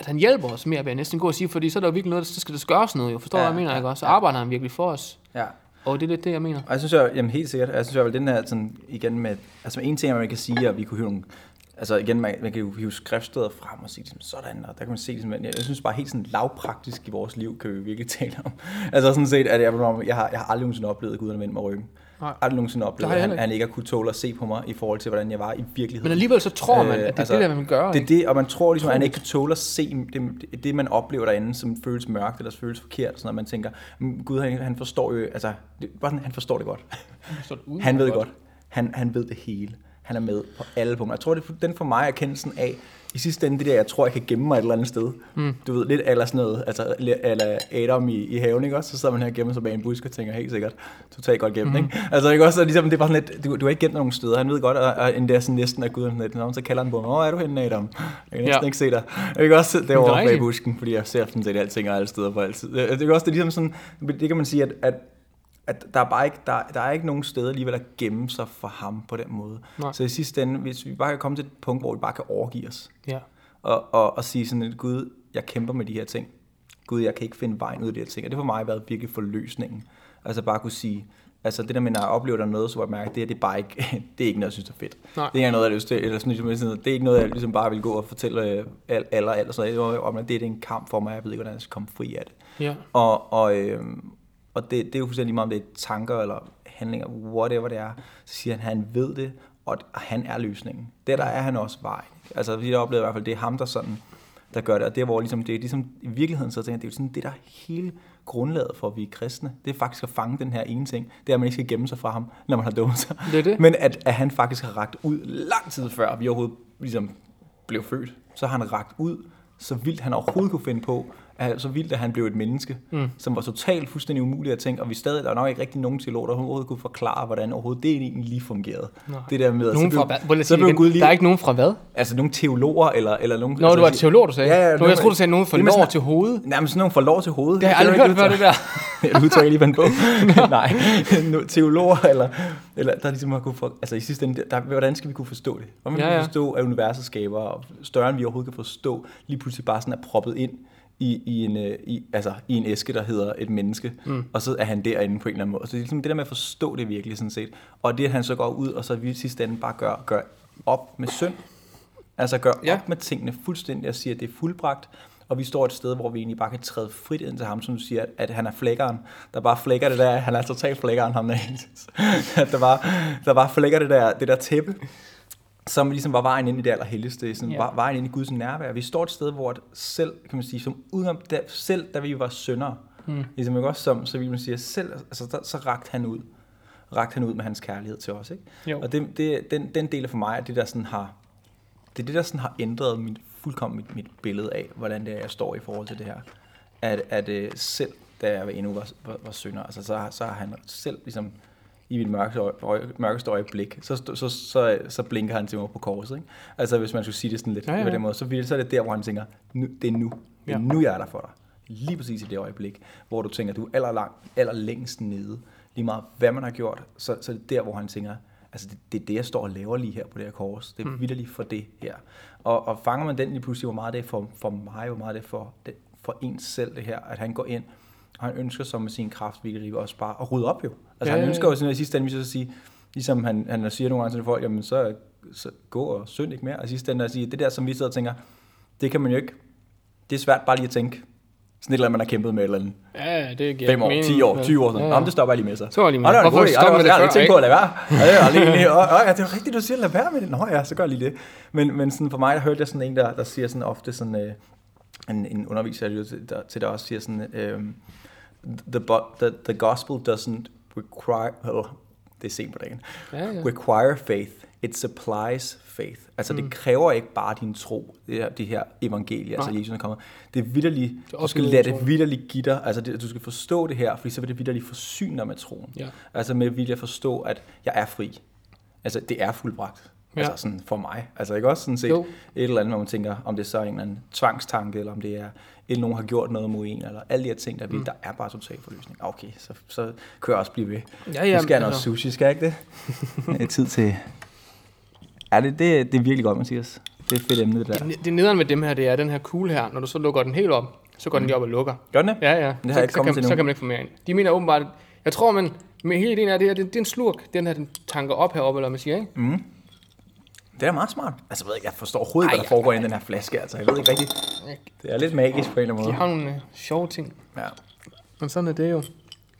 at han hjælper os mere, vil jeg næsten gå og sige, fordi så er der jo virkelig noget, så skal der gøres noget, jo, forstår du, Ja, hvad jeg mener, ja, ikke også? Så arbejder han virkelig for os, Ja. og det er lidt det, jeg mener. Og jeg synes jo, jamen helt sikkert, jeg synes jo, at den her sådan, igen med, altså en ting, man kan sige, at vi kunne hive nogle, altså igen, man, man kan jo hive skriftsteder frem og sige ligesom, sådan, og der kan man se, ligesom, jeg, jeg synes bare helt sådan lavpraktisk i vores liv, kan vi virkelig tale om. Altså sådan set, at jeg, jeg, har, jeg har aldrig nogensinde oplevet, at Gud har vendt mig ryggen. Nej. Aldrig nogensinde oplevet, at han, ikke. han ikke har kunne tåle at se på mig i forhold til, hvordan jeg var i virkeligheden. Men alligevel så tror man, Øh, at det er altså, det, der man gøre, Det er det, og man tror ligesom, at han ikke kan tåle at se det, det, man oplever derinde, som føles mørkt eller føles forkert. Sådan noget. Man tænker, "Mm, Gud, han, han forstår jo, altså, det, bare sådan, han forstår det godt. Er det Han ved godt. godt. Han, han ved det hele. Han er med på alle punkter. Jeg tror, det er den for mig erkendelsen af, i sidste ende det der, jeg tror, jeg kan gemme mig et eller andet sted. Mm. Du ved, lidt eller sådan noget, altså eller Adam i, i haven, ikke også? Så sidder man her og gemmer sig bag en busk og tænker, helt sikkert, totalt godt gemt, mm. ikke? Altså, ikke også? Og Ligesom, det er bare sådan lidt, du, du har ikke gemt nogen steder. Han ved godt, og, og endda sådan næsten er Gud, og sådan så kalder han på mig, åh, er du henne, Adam? Jeg kan næsten Ja. ikke se dig. Ikke også? Det er over bag busken, fordi jeg ser sådan set alting og alle steder på altid. Det, det er også det er ligesom sådan, det kan man sige, at, at at der er bare ikke, der, der er ikke nogen steder alligevel at gemme sig for ham på den måde. Nej. Så i sidste ende, hvis vi bare kan komme til et punkt, hvor vi bare kan overgive os, Ja. og, og, og sige sådan, at Gud, jeg kæmper med de her ting. Gud, jeg kan ikke finde vejen ud af de her ting. Og det har for mig været virkelig forløsningen. Altså bare kunne sige, altså det der med, når jeg oplever der er noget, så jeg mærke, det, her, det er bare ikke, det er ikke noget, jeg synes er fedt. Nej. Det er ikke noget, jeg har lyst til. Eller sådan, ligesom, det er ikke noget, jeg ligesom bare vil gå og fortælle øh, alle alle og sådan noget. Det er en kamp for mig, jeg ved ikke, hvordan jeg skal komme fri af det. Ja. Og, og, øh, og det, det er jo fuldstændig lige meget, om det er tanker eller handlinger, whatever det er, så siger han, at han ved det, og han er løsningen. Det der er han også vejen. Altså, vi har oplevet i hvert fald, det er ham, der sådan, der gør det, og det er, hvor ligesom, det er ligesom, i virkeligheden, så tænker jeg, det er jo sådan, det der er hele grundlaget for, at vi er kristne, det er faktisk at fange den her ene ting, det er, at man ikke skal gemme sig fra ham, når man har dummet sig. Det er det. Men at, at han faktisk har ragt ud lang tid før, vi overhovedet ligesom blev født, så har han ragt ud, så vildt han overhovedet kunne finde på, at så vildt, at han blev et menneske, mm. som var totalt fuldstændig umuligt at tænke, og vi stadig, der er nok ikke rigtig nogen teologer, der overhovedet kunne forklare, hvordan overhovedet det egentlig lige fungerede. Nej. Det der med, Nogen så fra blev, at så blev Gud lige, Der er ikke nogen fra hvad? altså nogle teologer, eller, eller nogen... Nå, altså, du var teolog, du sagde. Ja, ja, du, nogen- jeg troede, du sagde nogen fra lår til hoved. Nærmest sådan nogle får lov til hovedet. Det har jeg aldrig hørt før, det der. du udtrykker lige på en bog. Nej, teologer, eller, eller der ligesom har kunne få, altså i sidste ende, der, hvordan skal vi kunne forstå det? Hvordan Ja, ja, forstå, at universet skaber, og større end vi overhovedet kan forstå, lige pludselig bare sådan er proppet ind i, i, en, øh, i, altså, i en æske, der hedder et menneske, mm. og så er han derinde på en eller anden måde. Så det er ligesom det der med at forstå det virkelig sådan set. Og det, at han så går ud, og så vi i sidste ende bare gør, gør op med synd, Altså gør Ja. op med tingene fuldstændig og siger, at det er fuldbragt. Og vi står et sted, hvor vi egentlig bare kan træde frit ind til ham, som du siger, at, at han er flækkeren. Der bare flækker det der, han er totalt flækkeren, ham der. der bare, der bare flækker det der, det der tæppe. Som ligesom var vejen ind i det allerhelligste, sådan Ja. var vejen ind i Guds nærvær. Vi står et sted, hvor at selv, kan man sige, som udenom, der, selv da vi var sønder, mm. ligesom ikke også, som, så vil man sige, selv, altså, der, så rakte han ud. Rakte han ud med hans kærlighed til os, ikke? Jo. Og det, det, den, den del af for mig, er det der sådan har, det er det, der sådan har ændret mit, fuldkommen mit, mit billede af, hvordan det er, jeg står i forhold til det her. At, at øh, selv da jeg endnu var, var, var synder, altså, så, så har han selv ligesom i mit mørkeste, øje, mørkeste øjeblik, så, så, så, så, blinker han til mig på korset. Ikke? Altså hvis man skulle sige det sådan lidt Ja, ja, på den måde, så, så er det der, hvor han tænker, nu, det er nu. Det er Ja. nu, jeg er der for dig. Lige præcis i det øjeblik, hvor du tænker, du er aller, lang, aller længst nede. Lige meget hvad man har gjort, så, så er det der, hvor han tænker, altså det, det er det, jeg står og laver lige her på det her kors. Det er mm. vidderligt for det her. Og, og fanger man den lige pludselig, hvor meget det er for, for mig, hvor meget det er for, det, for ens selv det her, at han går ind, og han ønsker så med sin kraft, virkelig også bare at rydde op jo. Altså Ja, han ønsker jo sådan i sidste ende, så sige, ligesom han, han siger nogle gange til folk, jamen så, så gå og synd ikke mere. Og i sidste ende at sige, det der, som vi sidder og tænker, det kan man jo ikke, det er svært bare lige at tænke, sådan et eller andet, man har kæmpet med eller andet. Ja, det giver 5 år, mening. 10 år, 20 år, sådan. Ja, Ja, ja. det stopper jeg lige med sig. Så var lige med. Åh, det var Hvorfor stoppe med det det før, ikke tænkt på at lade være. Ja, det lige, åh, åh, ja, det var rigtigt, du siger, lad være med det. Nå ja, så gør jeg lige det. Men, men sådan, for mig, der hørte jeg sådan en, der, der siger sådan ofte sådan, øh, en, en underviser, til, der, til der også siger sådan, øh, the, the, the gospel doesn't require, oh, det er sent på dagen, Ja, ja. require faith, it supplies faith. Altså mm. det kræver ikke bare din tro, det her, det her evangelie, altså Nej. Jesus er kommet. Det er vidderligt, er du skal lade det vidderligt give dig, altså det, du skal forstå det her, fordi så vil det vidderligt forsyne dig med troen. Ja. Altså med vilje at forstå, at jeg er fri. Altså det er fuldbragt. Ja. Altså sådan for mig. Altså ikke også sådan set Jo. et eller andet, hvor man tænker, om det er så en eller anden tvangstanke, eller om det er, eller nogen har gjort noget mod en, eller alle de her ting, der, mm. der er bare total forløsning. Okay, så, så kan jeg også blive ved. Ja, ja, nu skal jeg noget altså. sushi, skal jeg ikke det? det er tid til... Ja, det, det, det er virkelig godt, Mathias. Det er fedt emne, det der. Det, det nederen med dem her, det er den her kugle her. Når du så lukker den helt op, så går den lige op og lukker. Gør den det? Ja, ja. Det så, ikke så, kan, til så kan man ikke få mere ind. De mener åbenbart, jeg tror, man med hele ideen er det her, det, det er en slurk, den her, den tanker op heroppe, eller hvad man siger, ikke? Mm. Det er meget smart. Altså, jeg ved ikke, jeg forstår overhovedet hvad der foregår i den her flaske. Altså, jeg ved ikke rigtigt. Det er lidt magisk på en eller anden De måde. har nogle øh, sjove ting. Ja. Men sådan er det jo.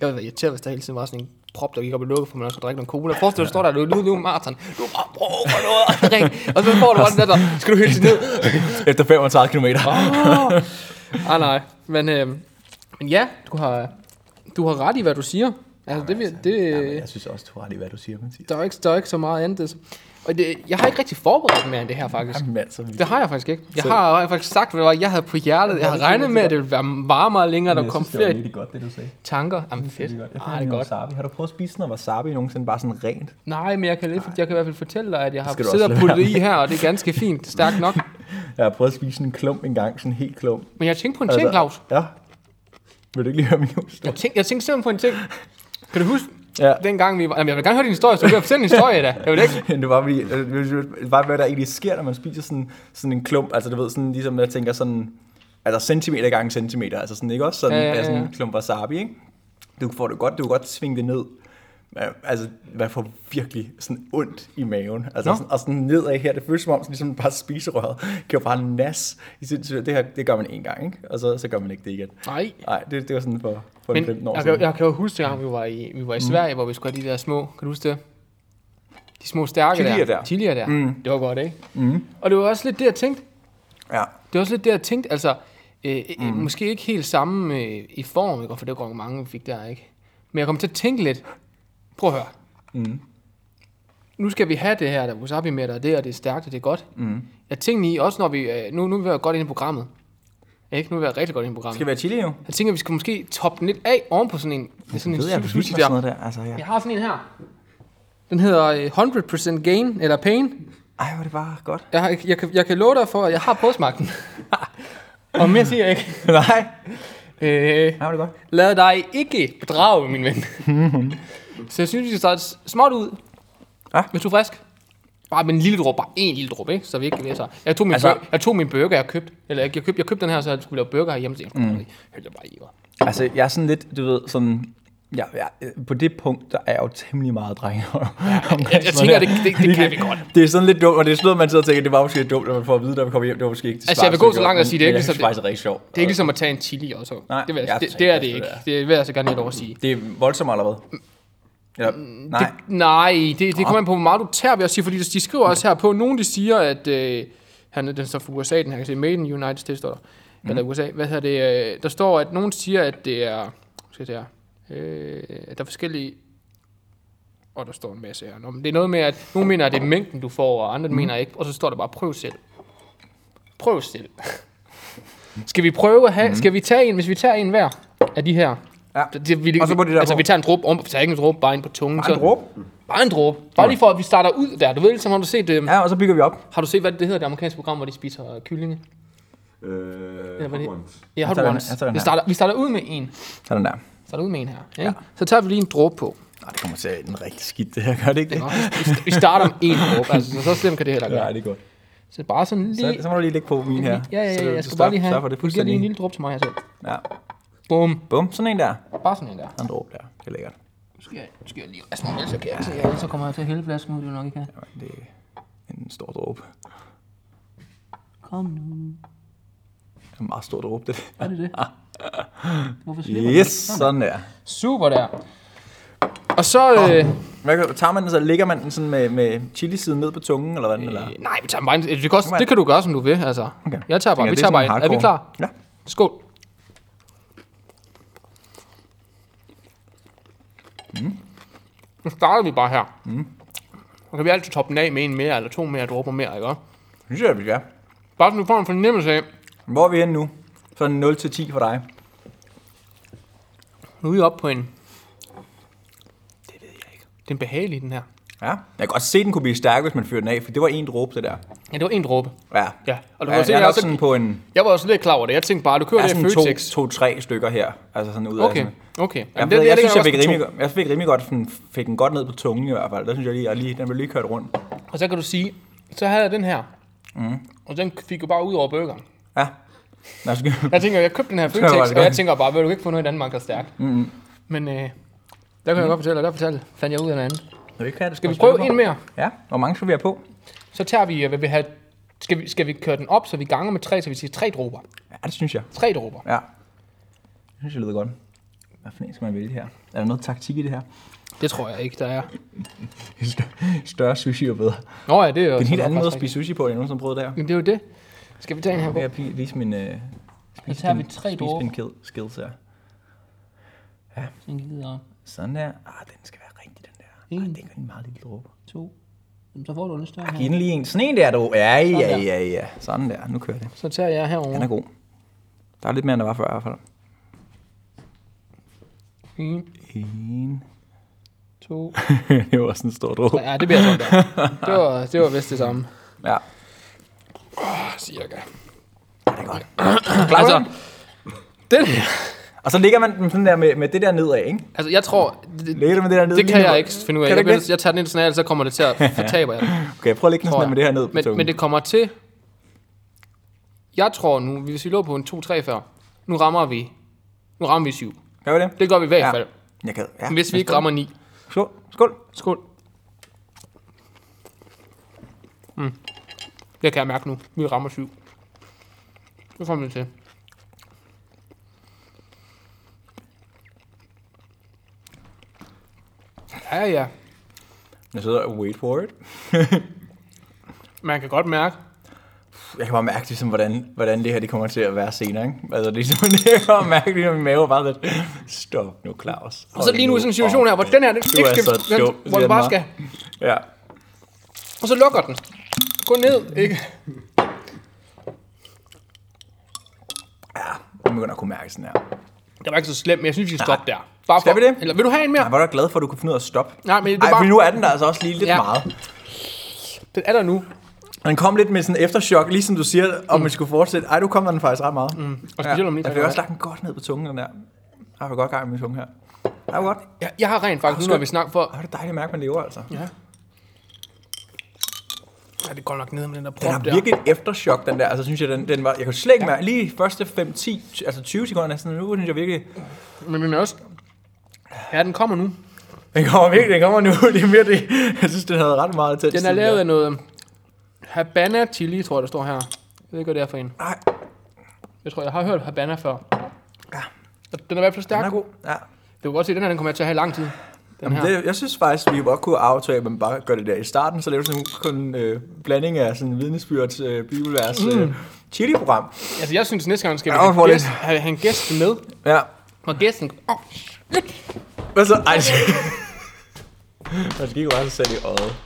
Jeg ville være irriteret, hvis der hele tiden var sådan en prop, der gik op og lukkede, for man også skulle drikke noget cola. Forestil dig, du står der, du er nu maraton. Du er bare brug for noget. Drik. og så får du bare den der, skal du helt ned. Efter 35 km. Åh. Ah, nej. Men, øh, men ja, du har, du har ret i, hvad du siger. Altså, det, vil- det, Ja, men jeg synes også, du har det, hvad du siger, Mathias. der, er ikke, der er ikke så meget andet. Og det, jeg har ikke rigtig forberedt mere end det her, faktisk. Jamen, altså, vi- Det har jeg faktisk ikke. Jeg Så- har faktisk sagt, hvad jeg havde på hjertet. Jeg havde regnet med, at det ville være varmere længere, der Jeg kom synes, det var flere godt, det du sagde. tanker. Jamen fedt. Det er godt. Jeg Ah, det er noget godt. Wasabi. Har du prøvet at spise noget wasabi nogensinde bare sådan rent? Nej, men jeg kan, lidt, jeg kan i hvert fald fortælle dig, at jeg har siddet og puttet i her, og det er ganske fint. Stærkt nok. Jeg har prøvet at spise en klump en gang, sådan en helt klump. Men jeg tænkte på en ting, Claus. Ja. Vil du ikke lige høre min Jeg historie? tænkte, jeg tænkte simpelthen på en ting. Kan du huske, Ja. dengang vi var... Jamen, jeg vil gerne høre din historie, så du kan fortælle en historie da. Jeg vil ikke. det var fordi, det var hvad der egentlig sker, når man spiser sådan, sådan en klump. Altså du ved, sådan ligesom jeg tænker sådan, altså centimeter gange centimeter. Altså sådan, ikke også sådan, Ja, ja, ja, sådan en klump wasabi, ikke? Du får det godt, du kan godt svinge det ned. Altså, man får virkelig sådan ondt i maven. Altså, Nå. sådan, og sådan nedad her, det føles som om, sådan, ligesom bare spiserøret kan jo bare nas. i sin- Det, her, det gør man en gang, ikke? Og så, så gør man ikke det igen. Nej. Nej, det, det var sådan for, for Men 15 år jeg, siden. kan, jeg kan jo huske, at vi var i, vi var i Sverige, hvor vi skulle have de der små... Kan du huske det? De små stærke Chilier der. der. Chilier der. Mm. Det var godt, ikke? Mm. Og det var også lidt det, jeg tænkte. Ja. Det var også lidt det, jeg tænkte. Altså, øh, mm. måske ikke helt samme øh, i form, ikke? for det var mange, vi fik der, ikke? Men jeg kom til at tænke lidt. Prøv at høre. Mm. Nu skal vi have det her, der wasabi med og det, og det er stærkt, og det er godt. Mm. Jeg tænker i, også når vi... Øh, nu, nu er vi været godt inde i programmet. Ikke? Nu er vi været rigtig godt inde i programmet. Skal vi have chili nu? Jeg tænker, vi skal måske toppe den lidt af oven på sådan en, sådan en jeg, sushi der. sådan noget der. Altså, ja. Jeg har sådan en her. Den hedder øh, 100% Gain, eller Pain. Ej, hvor det bare godt. Jeg, har, jeg, kan, jeg kan love dig for, at jeg har prøvesmagt den. Og mere siger jeg ikke. Nej. Øh, hvor er det godt. lad dig ikke bedrage, min ven. så jeg synes, vi skal starte småt ud. Ja. Hvis du er frisk. Bare med en lille dråbe, bare en lille dråbe, ikke? Så vi ikke ved så. Jeg tog min, Altså- jeg tog min burger, jeg købte. Eller jeg, købte, jeg købte den her, så jeg skulle lave burger hjemme. Jeg mm. hældte jeg bare i. Altså, jeg er sådan lidt, du ved, sådan... Ja, ja, på det punkt, der er jo temmelig meget drenge. Ja, Jeg, jeg tænker, det, det, det kan vi godt. Det er sådan lidt dumt, og det er sådan noget, man sidder og tænker, det var måske lidt dumt, når man får at vide, når man kommer hjem. Det var måske ikke det Altså, jeg vil gå så langt og sige, det er ikke ligesom- det er rigtig sjovt. Det er ikke ligesom at tage en chili også. Nej, det, vil det, det er ikke det ikke. Det vil jeg så gerne lige lov at sige. Det er voldsomt allerede. Eller, nej. Det, nej, det, det kommer an på, hvor meget du tager, vil jeg sige, fordi de skriver også her på, nogen de siger, at øh, han er den så for USA, den her kan se, Made in United States, står der. Mm. Eller USA, hvad hedder det, øh, der står, at nogen siger, at det er, skal se her, øh, at der er forskellige, og der står en masse her. Nå, men det er noget med, at nogen mener, at det er mængden, du får, og andre mm. mener ikke, og så står der bare, prøv selv. Prøv selv. skal vi prøve at have, mm. skal vi tage en, hvis vi tager en hver af de her, Ja. det, vi, Og så på de der altså, på. vi tager en dråbe, om, vi tager ikke en dråbe, bare en på tungen. Bare en så- dråbe? Bare en dråbe. Bare lige for, at vi starter ud der. Du ved ligesom, har du set, øh, Ja, og så bygger vi op. har du set, hvad det hedder, det amerikanske program, hvor de spiser øh, kyllinge? Øh, Ja, hvad det- Hot Ones. Ja, den- tager den Vi starter, vi starter ud med en. Sådan der. Starter ud med en her. Ikke? Så tager vi lige en dråbe på. Nej, det kommer til at en rigtig skidt, det her. Gør det ikke det? Vi- Vi starter med en dråbe. Altså, så, så slemt kan det heller ikke Ja, være. det er godt. Så bare sådan Så, lige... så må du lige lægge på min her. Ja, ja, Så ja, jeg skal bare lige have... for det Du giver lige en fuldstændig. lille dråbe til mig her selv. Ja. Bum. Bum, sådan en der. Bare sådan en der. En dråbe der. Det er lækkert. Nu skal jeg, nu skal jeg lige... Altså, ellers så kan jeg, altså, ellers så kommer jeg til at hælde flasken ud, det er nok ikke her. Jamen, det er en stor dråbe. Kom nu. Det er en meget stor dråbe, det. Er det det? Hvorfor slipper Yes, Sådan. sådan der. Super der. Og så... Øh, Hvad tager man den så? Lægger man den sådan med, med chilisiden ned på tungen, eller hvad? Eller? Øh, nej, vi tager bare en, det, kan også, det kan du gøre, som du vil. Altså. Okay. Jeg tager bare, Tænker, vi tager bare en. Er vi klar? Ja. Skål. Nu starter vi bare her. Mm. Og kan vi altid toppe den af med en mere, eller to mere dråber mere, ikke også? Det synes jeg, vi skal. Bare så du får en fornemmelse af, Hvor er vi henne nu? Sådan 0 til 10 for dig. nu er vi oppe på en, Det ved jeg ikke. den er behagelig, den her. Ja. Jeg kan godt se, at den kunne blive stærk, hvis man fyrede den af, for det var en dråbe, det der. Ja, det var en dråbe. Ja. Ja, og du Ja, se, jeg jeg, også, sådan på en... jeg var også lidt klar over det. Jeg tænkte bare, du kører Jeg det sådan Føtex. to, to-tre stykker her. Altså sådan ud af Okay, sådan. okay. Jeg, Jamen, det, jeg, jeg, synes, jeg, fik rimelig, godt- jeg fik rimelig godt, sådan, fik den godt ned på tungen i hvert fald. Der synes jeg lige, at lige, den blev lige kørt rundt. Og så kan du sige, så havde jeg den her. Mm. Og den fik jo bare ud over burgeren. Ja. Nå, så, Jeg tænker, jeg købte den her Føtex, og jeg tænker bare, vil du ikke få noget i Danmark, der er stærkt? mm-hmm. Men øh, der kan jeg godt fortælle, og der fortælle, fandt jeg ud af noget andet. Vi kan det Skal vi prøve en mere? Ja. Hvor mange skal vi have på? Så tager vi, øh, hvad vi have, skal vi, skal vi køre den op, så vi ganger med tre, så vi siger tre dråber. Ja, det synes jeg. Tre dråber. Ja. Det synes jeg lyder godt. Hvad for en skal man vælge her? Er der noget taktik i det her? Det tror jeg ikke, der er. Større sushi og bedre. Nå ja, det er jo... Det er en helt anden måde at spise sushi på, end jeg nogensinde prøvede der. Men det er jo det. Skal vi tage en her på? Jeg vil vise min... Øh, Så tager vi tre dråber. Spise skills her. Op. Sådan der. Ah, den skal være. En. Ah, det er en meget lille dråbe. To. Jamen, Så får du en større Giv her. den lige en. Sådan en der, du. Ja, ja, ja, ja. Sådan der. Nu kører det. Så tager jeg Den er herover. god. Der er lidt mere, end der var før i hvert fald. En, En. to. det var sådan en stor dråbe. Ja, det bliver sådan der. Det var, det var vist det samme. Ja. Cirka. Det er godt. Klar altså, den her. Og så ligger man den sådan der med, med det der nedad, ikke? Altså, jeg tror... Det, Ligger du med det der ned? det kan jeg ikke finde ud af. Kan Jeg, det? jeg tager den ind sådan her, så kommer det til at fortabe jeg det. Okay, prøv at lægge den sådan jeg. med det her ned på Men, tungen. men det kommer til... Jeg tror nu, hvis vi lå på en 2-3 før, nu rammer vi... Nu rammer vi 7. Gør vi det? Det gør vi i hvert Ja. fald. Jeg kan. Ja. Hvis vi ikke rammer 9. Skål. Skål. Skål. Mm. Det kan jeg mærke nu. Vi rammer 7. Det kommer vi til. Ja, ja. Jeg sidder og wait for it. Man kan godt mærke. Jeg kan bare mærke, ligesom, hvordan, hvordan det her det kommer til at være senere. Ikke? Altså, det er ligesom, jeg kan bare mærke, at min mave bare lidt, stop nu, Claus. Og så lige nu i sådan en situation her, hvor den her, den ikke skal, så den, dum, hvor du bare den skal. Ja. Og så lukker den. Gå ned, ikke? Jeg begynder at kunne mærke sådan her. Det var ikke så slemt, men jeg synes, vi skal stoppe der. Bare Skal for, vi det? Eller vil du have en mere? Jeg var da glad for, at du kunne finde ud af at stoppe. Nej, men det er Ej, bare, for nu er den der altså også lige lidt Ja. meget. den er der nu. Den kom lidt med sådan en efterchok, ligesom du siger, om man skulle fortsætte. Ej, du kommer den faktisk ret meget. Mm. Og specielt om lige Jeg fik også lagt den godt ned på tungen, den der. Jeg har godt gang med min tunge her. Er jo godt. Jeg, jeg har rent faktisk, nu når vi snakker for... Ej, det er dejligt at mærke, at man lever, altså. Ja. Ja, det går nok ned med den der Den prop har der. virkelig et efterchok, den der. Altså, synes jeg, den, den var... Jeg kunne slet ikke mærke... Lige første 5-10, altså 20 sekunder næsten, nu synes jeg virkelig... Men den er også... Ja, den kommer nu. Den kommer virkelig, den kommer nu. Det er mere det. Jeg synes, den havde ret meget til Den er lavet af noget... Habana chili, tror jeg, der står her. Jeg ved ikke, hvad det er for en. Nej, Jeg tror, jeg har hørt Habana før. Ja. Den er i hvert fald den stærk. er god. Ja. Du kan godt se, at den her den kommer til at have lang tid. Den Jamen, her. det, jeg synes faktisk, vi godt kunne aftale, at man bare gør det der i starten, så laver sådan kun en øh, blanding af sådan vidnesbyrds, øh, bibelvers, øh, chili-program. Altså, jeg synes næste gang skal vi Ja, have, gæst, have, have en gæst med. Ja. Og gæsten... Hvad så? Ej, man skal ikke sig selv i øjet.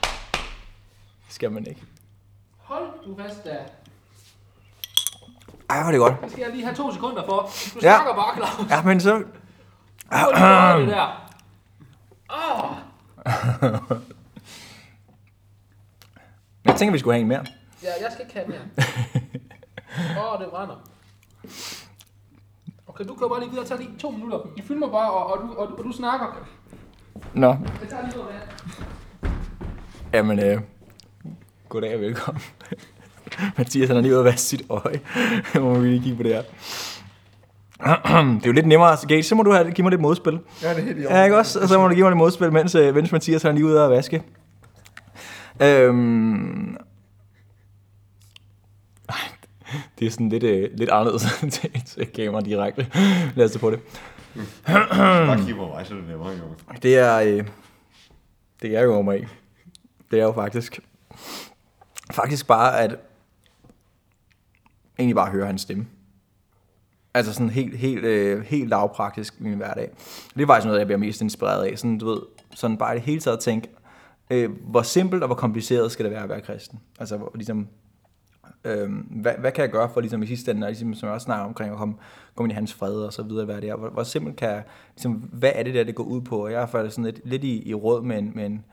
Det skal man ikke. Hold du fast der. Ej, hvor er det godt. Det skal jeg lige have to sekunder for. Du Ja. snakker bare, Claus. Ja, men så... Hold det der. Jeg tænker, vi skulle have en mere. Ja, jeg skal ikke have mere. Åh, oh, det brænder. Okay, du kan bare lige videre. Tag lige to minutter. I filmer bare, og, og, du, og, og du snakker. Nå. Jeg tager lige noget vand. Jamen, øh, goddag og velkommen. Mathias, han er lige ude at vaske sit øje. Må vi lige kigge på det her. det er jo lidt nemmere. Gage, så må du have, give mig lidt modspil. Ja, det er helt i Ja, ikke også? Og så må du give mig lidt modspil, mens, øh, mens Mathias han er lige ude at vaske. Øhm... Det er sådan lidt, øh, lidt anderledes til, kamera direkte. Lad os på det. Bare kigge på mig, så er det nemmere, jo. Det er, øh, det er jo af. Det er jo faktisk, faktisk bare at egentlig bare høre hans stemme. Altså sådan helt, helt, øh, helt lavpraktisk i min hverdag. Det er faktisk noget, jeg bliver mest inspireret af. Sådan, du ved, sådan bare det hele taget at tænke, øh, hvor simpelt og hvor kompliceret skal det være at være kristen? Altså hvor, ligesom, øh, hvad, hvad kan jeg gøre for ligesom i sidste ende, og ligesom, som jeg også snakker omkring, at komme, komme ind i hans fred og så videre, hvad det er. Hvor, hvor simpelt kan jeg, ligesom, hvad er det der, det går ud på? Og jeg er faktisk sådan lidt, lidt i, i råd med en, med en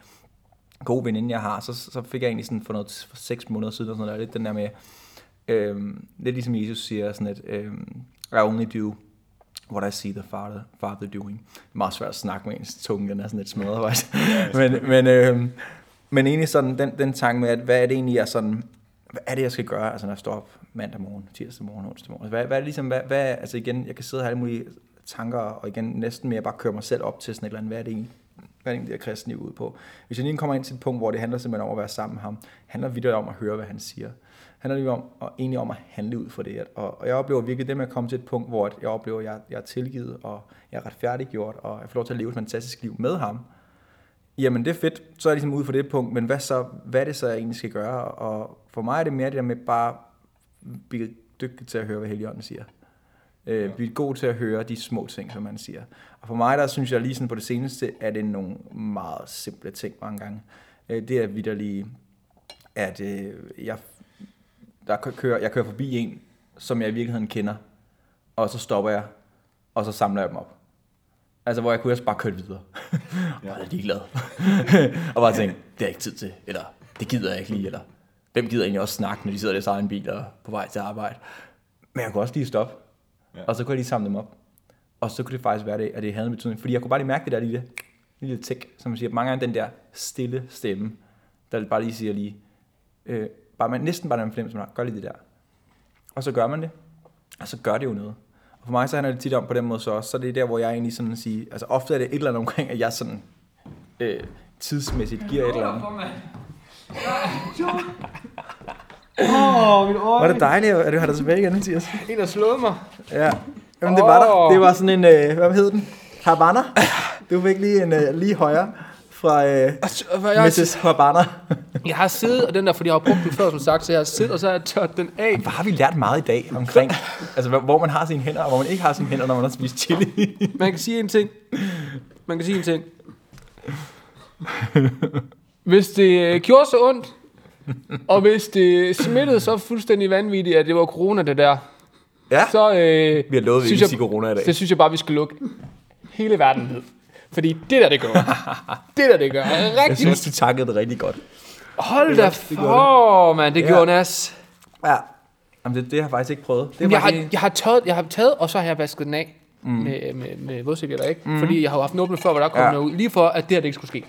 god veninde, jeg har, så, så fik jeg egentlig sådan for noget for seks måneder siden, og sådan noget, lidt den der med, øh, lidt ligesom Jesus siger, sådan at, øh, i only do what I see the father, father doing. Det er meget svært at snakke med ens tunge, den er sådan lidt smadret faktisk. men, men, øhm, men egentlig sådan den, den tanke med, at hvad er det egentlig, jeg sådan, hvad er det, jeg skal gøre, altså når jeg står op mandag morgen, tirsdag morgen, onsdag morgen. Hvad, hvad er det ligesom, hvad, hvad, altså igen, jeg kan sidde og have alle mulige tanker, og igen næsten mere bare køre mig selv op til sådan et eller andet, hvad er det egentlig, hvad er det egentlig, det kristne ud på. Hvis jeg lige kommer ind til et punkt, hvor det handler simpelthen om at være sammen med ham, handler videre om at høre, hvad han siger. Handler lige om, og egentlig om at handle ud for det. Og, og jeg oplever virkelig det med at komme til et punkt, hvor at jeg oplever, at jeg, jeg er tilgivet, og jeg er retfærdiggjort, og jeg får lov til at leve et fantastisk liv med ham. Jamen det er fedt, så er jeg ligesom ude for det punkt, men hvad, så, hvad er det så, jeg egentlig skal gøre? Og for mig er det mere det der med bare blive dygtig til at høre, hvad Helligånden siger. Øh, blive god til at høre de små ting, som man siger. Og for mig, der synes jeg lige sådan på det seneste, er det nogle meget simple ting mange gange. Øh, det er vidderlig, at øh, jeg, der kører, jeg kører forbi en, som jeg i virkeligheden kender, og så stopper jeg, og så samler jeg dem op. Altså, hvor jeg kunne også bare køre videre. Ja. og jeg er ligeglad. og bare tænke, det er ikke tid til, eller det gider jeg ikke lige, eller hvem gider egentlig også snakke, når de sidder i deres egen bil og på vej til arbejde. Men jeg kunne også lige stoppe, ja. og så kunne jeg lige samle dem op. Og så kunne det faktisk være det, at det havde en betydning. Fordi jeg kunne bare lige mærke det der lille, lille tik, som man siger, mange gange den der stille stemme, der bare lige siger lige, øh, bare man, næsten bare den fornemmelse, man har, gør lige det der. Og så gør man det, og så gør det jo noget. Og for mig så handler det tit om på den måde så også, så det er der, hvor jeg egentlig sådan at sige, altså ofte er det et eller andet omkring, at jeg sådan øh, tidsmæssigt giver et eller andet. Åh, oh, mit Var det dejligt, at du har dig tilbage igen, Mathias? En, der slået mig. Ja. Jamen, det var der. Det var sådan en, øh, hvad hed den? Havana. Du fik lige en øh, lige højre fra øh, Jeg, Mrs. Havana. jeg har siddet, og den der, fordi jeg har brugt den før, som sagt, så jeg har siddet, og så har jeg tørt den af. Hvad har vi lært meget i dag omkring, altså hvor- hvor man har sine hænder, og hvor man ikke har sine hænder, når man har spist chili. Man kan sige en ting. Man kan sige en ting. Hvis det øh, gjorde så ondt, og hvis det smittede så fuldstændig vanvittigt, at det var corona, det der, Ja, så øh, vi har lovet, vi synes ikke jeg- corona i dag. det synes jeg bare, vi skal lukke hele verden ned. Fordi det der, det gør. det der, det gør. Jeg Rigtig. synes, du takkede det rigtig godt. Hold da for, mand. Det Ja. gjorde nas. Ja. Jamen, det, det har jeg faktisk ikke prøvet. Det Jeg har, jeg, har taget, jeg har taget, og så har jeg vasket den af mm. med, med, med vådservietter, ikke? Mm. Fordi jeg har jo haft den åbnet før, hvor der kom Ja. noget ud. Lige for, at det her det ikke skulle ske.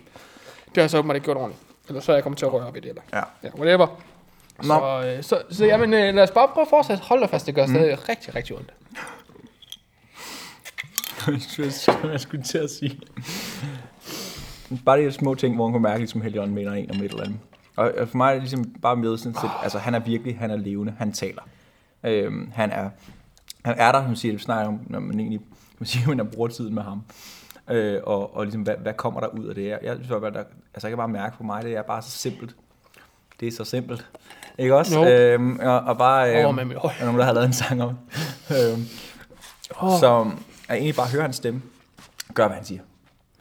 Det har jeg så åbenbart ikke gjort ordentligt. Eller så er jeg kommet til at røre op i det, eller Ja. ja, whatever. Nå. Så, øh, så, så jamen, øh, lad os bare prøve at fortsætte. Hold da fast, det gør stadig rigtig, rigtig ondt. Jeg skulle til at sige. Bare de små ting, hvor man kan mærke, ligesom Helion mener en om et eller andet. Og for mig er det ligesom bare med sådan set, altså han er virkelig, han er levende, han taler. Øhm, han er, han er der, som siger, det snakker om, når man egentlig, man siger, man bruger tiden med ham. Øh, og, og ligesom, hvad, hvad kommer der ud af det? Jeg, jeg synes, at der, altså jeg kan bare mærke på mig, det er bare så simpelt. Det er så simpelt. Ikke også? Jo. Øhm, og, og bare... Øhm, mit øje. der er nogen, der har lavet en sang om. øhm, Åh. Så at egentlig bare høre hans stemme. Gør, hvad han siger.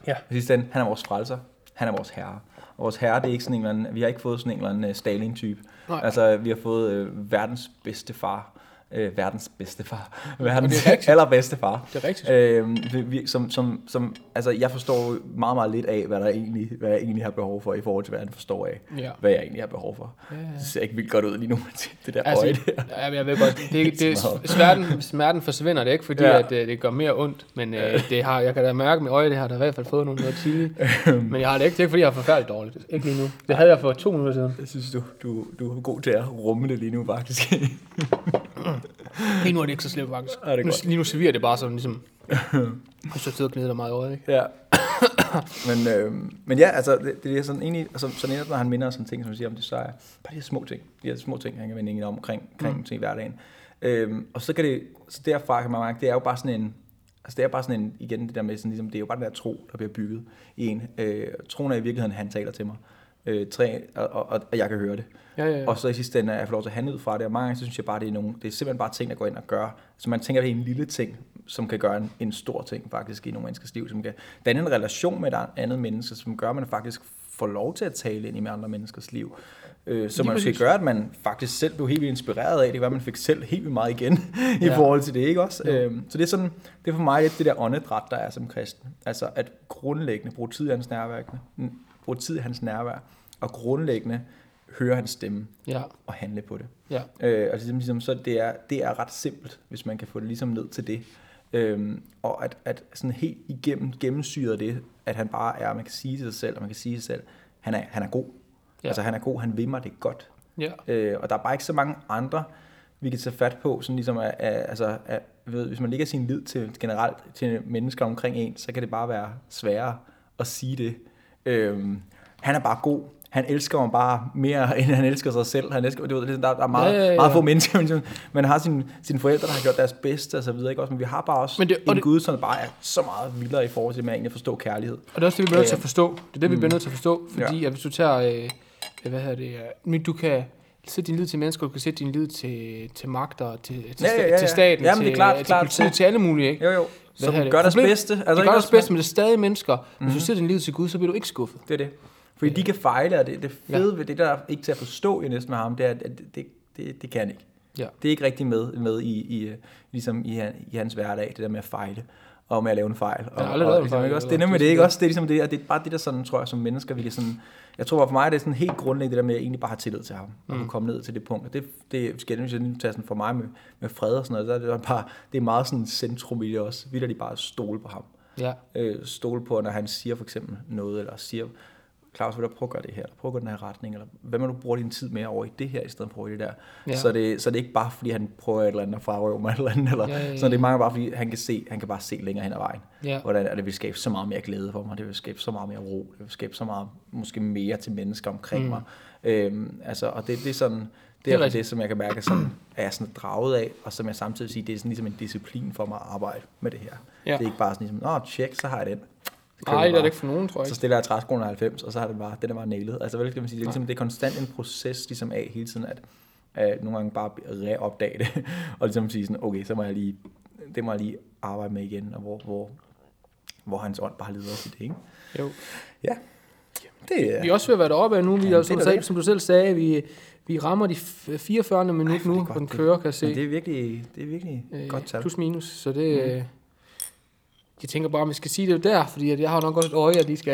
Ja. I sidste ende, han er vores frelser. Han er vores herre. Og vores herre, det er ikke sådan en eller anden, vi har ikke fået sådan en eller anden uh, Stalin-type. Nej. Altså, vi har fået øh, verdens bedste far. Øh, verdens bedste far. Verdens det er allerbedste far. Det er rigtigt. Øh, vi, som, som, som, altså, jeg forstår meget, meget lidt af, hvad, der egentlig, hvad jeg egentlig har behov for, i forhold til, hvad han forstår af, Ja. hvad jeg egentlig har behov for. Ja, ja. Det ser ikke vildt godt ud lige nu, det der øje Altså, der. ja, jeg ved godt, det, det, smerten, smerten forsvinder det ikke, fordi Ja. at, øh, det gør mere ondt, men øh, det har, jeg kan da mærke med øje, det har der i hvert fald fået nogle noget tidligt. men jeg har det ikke, det er ikke fordi, jeg har forfærdeligt dårligt. Ikke lige nu. Det havde jeg for to minutter siden. Jeg synes, du, du, du er god til at rumme det lige nu, faktisk. Lige nu er det ikke så slemt, faktisk. Ja, det er godt. lige nu serverer det bare som ligesom... Hvis jeg sidder og gnider dig meget øjet, ikke? Ja. men, øh, men ja, altså, det, det er sådan egentlig, altså, sådan netop, når han minder om sådan ting, som siger om det, så er bare de her små ting, de her små ting, han kan vende om omkring, omkring mm. ting i hverdagen. Øhm, og så kan det, så derfra kan man mærke, det er jo bare sådan en, altså det er bare sådan en, igen det der med sådan ligesom, det er jo bare den der tro, der bliver bygget i en. Øh, troen er i virkeligheden, han taler til mig. Øh, tre, og, og, og, og jeg kan høre det. Ja, ja, ja. Og så i sidste ende, at jeg får lov til at handle ud fra det, og mange gange, så synes jeg bare, det er, nogle, det er simpelthen bare ting, der går ind og gør. Så man tænker, det er en lille ting, som kan gøre en, en stor ting faktisk i nogle menneskers liv, som kan danne en relation med et andet menneske, som gør, at man faktisk får lov til at tale ind i med andre menneskers liv. Øh, som man måske præcis. gør, at man faktisk selv blev helt vildt inspireret af det, hvad man fik selv helt vildt meget igen i Ja. forhold til det, ikke også? Jo. Øh, så det er sådan, det er for mig lidt det der åndedræt, der er som kristen. Altså at grundlæggende bruge tid i hans nærvær, bruge tid i hans nærvær, og grundlæggende høre hans stemme Ja, og handle på det. ja. Øh, og ligesom, ligesom, så det er, det er ret simpelt, hvis man kan få det ligesom ned til det. Øhm, og at, at sådan helt igennem gennemsyret det, at han bare er, man kan sige til sig selv, og man kan sige sig selv, han er, han er god. Ja. Altså han er god, han vil mig det godt. Ja, Øh, og der er bare ikke så mange andre, vi kan tage fat på, sådan ligesom at, at, altså, at, ved, hvis man lægger sin lid til generelt til mennesker omkring en, så kan det bare være sværere at sige det. Øhm, han er bare god. Han elsker mig bare mere, end han elsker sig selv. Han elsker, ligesom, der, der er meget, Ja, ja, ja, meget få mennesker. men Man har sine, sine forældre, der har gjort deres bedste og så videre. Ikke? Også, men vi har bare også Men det- det, og en det- Gud, som bare er så meget vildere i forhold til at egentlig forstå kærlighed. og det er også det, vi bliver nødt til at forstå. Det er det, vi bliver nødt til at forstå, fordi Ja. at hvis du tager, øh, hvad hedder det, øh, men du kan sætte din lid til mennesker, du kan sætte din lid til, til magter, til, til, Ja, ja, ja, ja. til staten, Jamen, det er til, klart, til klart. politiet, til alle mulige, ikke? Jo, jo. Hvad Som det? gør deres Problem- bedste. Altså, Altså, det gør deres man- bedste, men det er stadig mennesker. Mm-hmm. Hvis du sætter din lid til Gud, så bliver du ikke skuffet. Det er det. Fordi de kan fejle, og det, det Ja. fede ved det, der er ikke til at forstå i næsten med ham, det er, at det, det, det, det kan ikke. Ja. Det er ikke rigtig med, med i, i, øh, ligesom i, i hans hverdag, det der med at fejle og med at lave en fejl. Og, har aldrig og, lavet en fejl, ikke også? Det er nemlig det, ikke også? Det er ligesom det, og det er bare det, der sådan, tror jeg, som mennesker, vi kan sådan, jeg tror for mig, det er sådan helt grundlæggende det der med at egentlig bare have tillid til ham, og Mm. kunne komme ned til det punkt. Og det, det skal jeg nu tage sådan for mig med, med fred og sådan noget, der er det, bare, det er meget sådan centrum i det også. Vi der de bare stole på ham Ja. øh, stole på, når han siger for eksempel noget, eller siger, Claus, vil du prøve at gøre det her, prøve at gå den her retning, eller hvad med du bruger din tid mere over i det her, i stedet for over i det der. Ja. Så, det, så det er ikke bare, fordi han prøver et eller andet at frarøve mig et eller andet, eller, Ja, ja, ja. så det er mange bare, fordi han kan, se, han kan bare se længere hen ad vejen, Ja. hvordan og det vil skabe så meget mere glæde for mig, det vil skabe så meget mere ro, det vil skabe så meget, måske mere til mennesker omkring Mm. mig. Øhm, altså, og det, det er sådan, det er er, det, det, som jeg kan mærke, sådan, er jeg sådan draget af, og som jeg samtidig siger, det er sådan ligesom en disciplin for mig at arbejde med det her. Ja. Det er ikke bare sådan ligesom, nå, tjek, så har jeg den. Nej, det er det ikke for nogen, tror jeg Så stiller jeg træskoene 90, og så har den bare, den er bare nailet. Altså, hvad skal man sige? Det er, ligesom, det er konstant en proces ligesom af hele tiden, at, at nogle gange bare reopdage det, og ligesom sige sådan, okay, så må jeg lige, det må jeg lige arbejde med igen, og hvor, hvor, hvor hans ånd bare leder os i det, ikke? Jo. Ja. Det er, Vi er også ved at være deroppe af nu. Vi er, det som, du da sagde, det. som du selv sagde, vi, vi rammer de f- 44. minut Ej, nu, det den det. kører, kan jeg se. men det er virkelig, det er virkelig Øh, godt tal. Plus minus, så det... Øh, jeg tænker bare, om vi skal sige det der, fordi jeg har nok godt et øje, at de skal...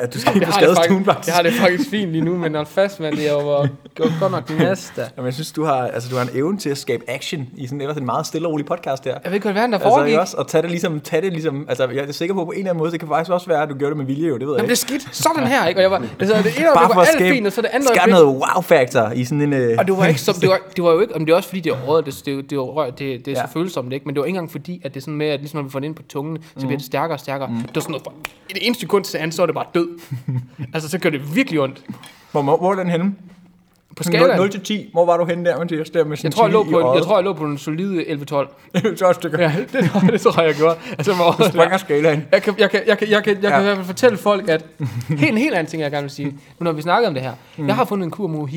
Ja, du skal ikke på det skadestuen, faktisk, jeg har det faktisk fint lige nu, men hold fast, mand, det er gjort godt nok det næste. Jamen, jeg synes, du har, altså, du har en evne til at skabe action i sådan ellers en meget stille og rolig podcast der. Jeg ved ikke, hvad verden der Altså, foregik. ikke også? Og tage det ligesom, tage det ligesom, altså, jeg er sikker på, på en eller anden måde, det kan faktisk også være, at du gjorde det med vilje, jo, det ved jeg Jamen, det ikke. er skidt. Sådan her, ikke? Og jeg var, altså, det ene Bare for var alt skabe, fint, og så det andet skabe noget wow-factor i sådan en... Øh, Og det var ikke som, det var, det var jo ikke, om det er også fordi, det er røret, det, det, det, er rørt, det, det er så Ja. følsomt, ikke? Men det var ikke engang fordi, at det er sådan med, at ligesom når vi får det ind på tungen, så bliver det stærkere og stærkere. Det var sådan noget, i det eneste sekund til anden, så er det bare død. altså, så gør det virkelig ondt. hvor, hvor, hvor er den henne? På skalaen? 0 til 10, hvor var du henne der, Mathias? Der med Jeg tror, jeg lå på, en, jeg tror, jeg lå på en solide 11-12. 12 stykker. Ja, det, det tror jeg, jeg gjorde. Altså, hvor, Springer skalaen. Jeg kan, jeg kan, jeg kan, jeg kan, jeg kan Ja. i hvert fald fortælle folk, at helt, en helt anden ting, jeg gerne vil sige, nu når vi snakker om det her. Mm. Jeg har fundet en kur mod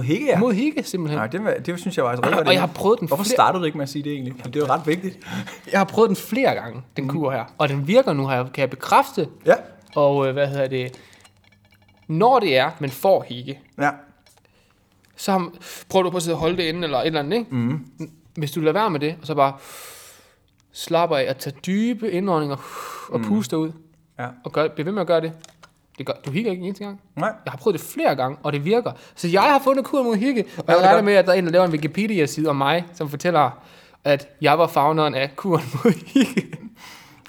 higge. Mohigge, ja. Mod higge, simpelthen. Nej, det, det synes jeg var altså rigtig Og jeg har prøvet den Hvorfor flere- startede du ikke med at sige det egentlig? Det er jo ret vigtigt. Jeg har prøvet den flere gange, den kur her. Og den virker nu, kan jeg bekræfte. Ja. Og øh, hvad hedder det? Når det er, man får higge, Ja. så har- prøver du på at sidde og holde det inde, eller et eller andet, ikke? Mm. Hvis du lader være med det, og så bare slapper af at tage dybe indåndinger og puste ud, Ja. og gør, bliver ved med at gøre det. Det gør, du hikker ikke en eneste gang. Nej. Jeg har prøvet det flere gange, og det virker. Så jeg har fundet kur mod hikke, og Ja, jeg regner med, at der er en, der laver en Wikipedia-side om mig, som fortæller, at jeg var fagneren af kuren mod hikke.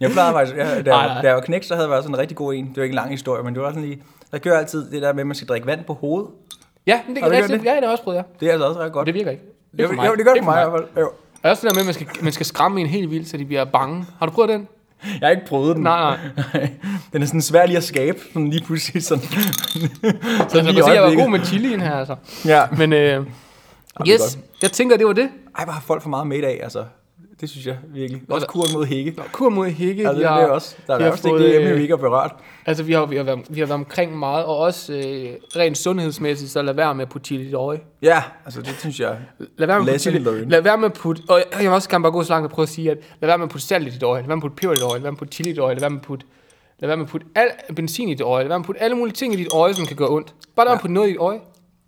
Jeg plejede faktisk, ja, da, nej. da jeg var knæk, så havde jeg været sådan en rigtig god en. Det var ikke en lang historie, men det var sådan lige, der gør altid det der med, at man skal drikke vand på hovedet. Ja, men det, det, det, det? ja, det har jeg også prøvet, ja. Det er altså også ret Og godt. det virker ikke. Det, mig. jo, det gør det for mig i hvert fald. Jo. Og også det der med, at man skal, man skal skræmme en helt vildt, så de bliver bange. Har du prøvet den? Jeg har ikke prøvet den. Nej, nej. Den er sådan svær lige at skabe, sådan lige pludselig sådan. sådan Altså, lige se, jeg var god med chilien her, altså. Ja. Men øh, yes, jeg tænker, det var det. Ej, hvor har folk for meget med i dag, altså. Det synes jeg virkelig. Også Altså- kuren mod hække. Nå, kur mod hikke. Altså, vi det har, er også, der vi er har også ikke det øh, vi ikke har berørt. Altså, vi har, vi, har været, vi har været omkring meget, og også øh, rent sundhedsmæssigt, så lad være med at putte chili i dit øje. Ja, altså det synes jeg. Lad være med at putte chili. Lad være med at putte, og jeg vil også gerne bare gå så langt og prøve at sige, at lad være med at putte salt i dit øje, lad være med at putte peber i dit øje, lad være med at putte chili i dit øje, lad være med at putte, lad være med at putte al benzin i dit øje, lad være med at putte alle mulige ting i dit øje, som kan gøre ondt. Bare lad være med at putte noget i dit øje.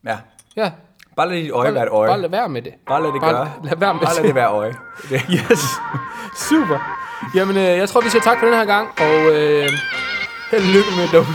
Ja. Ja. Bare lad dit øje Bare, være et øje. bare lad være med det. Bare lad det Bare gøre. lad være med Bare lad det være øje. Det. Yes. Super. Jamen, øh, jeg tror, vi siger tak for den her gang, og øh, held og lykke med det.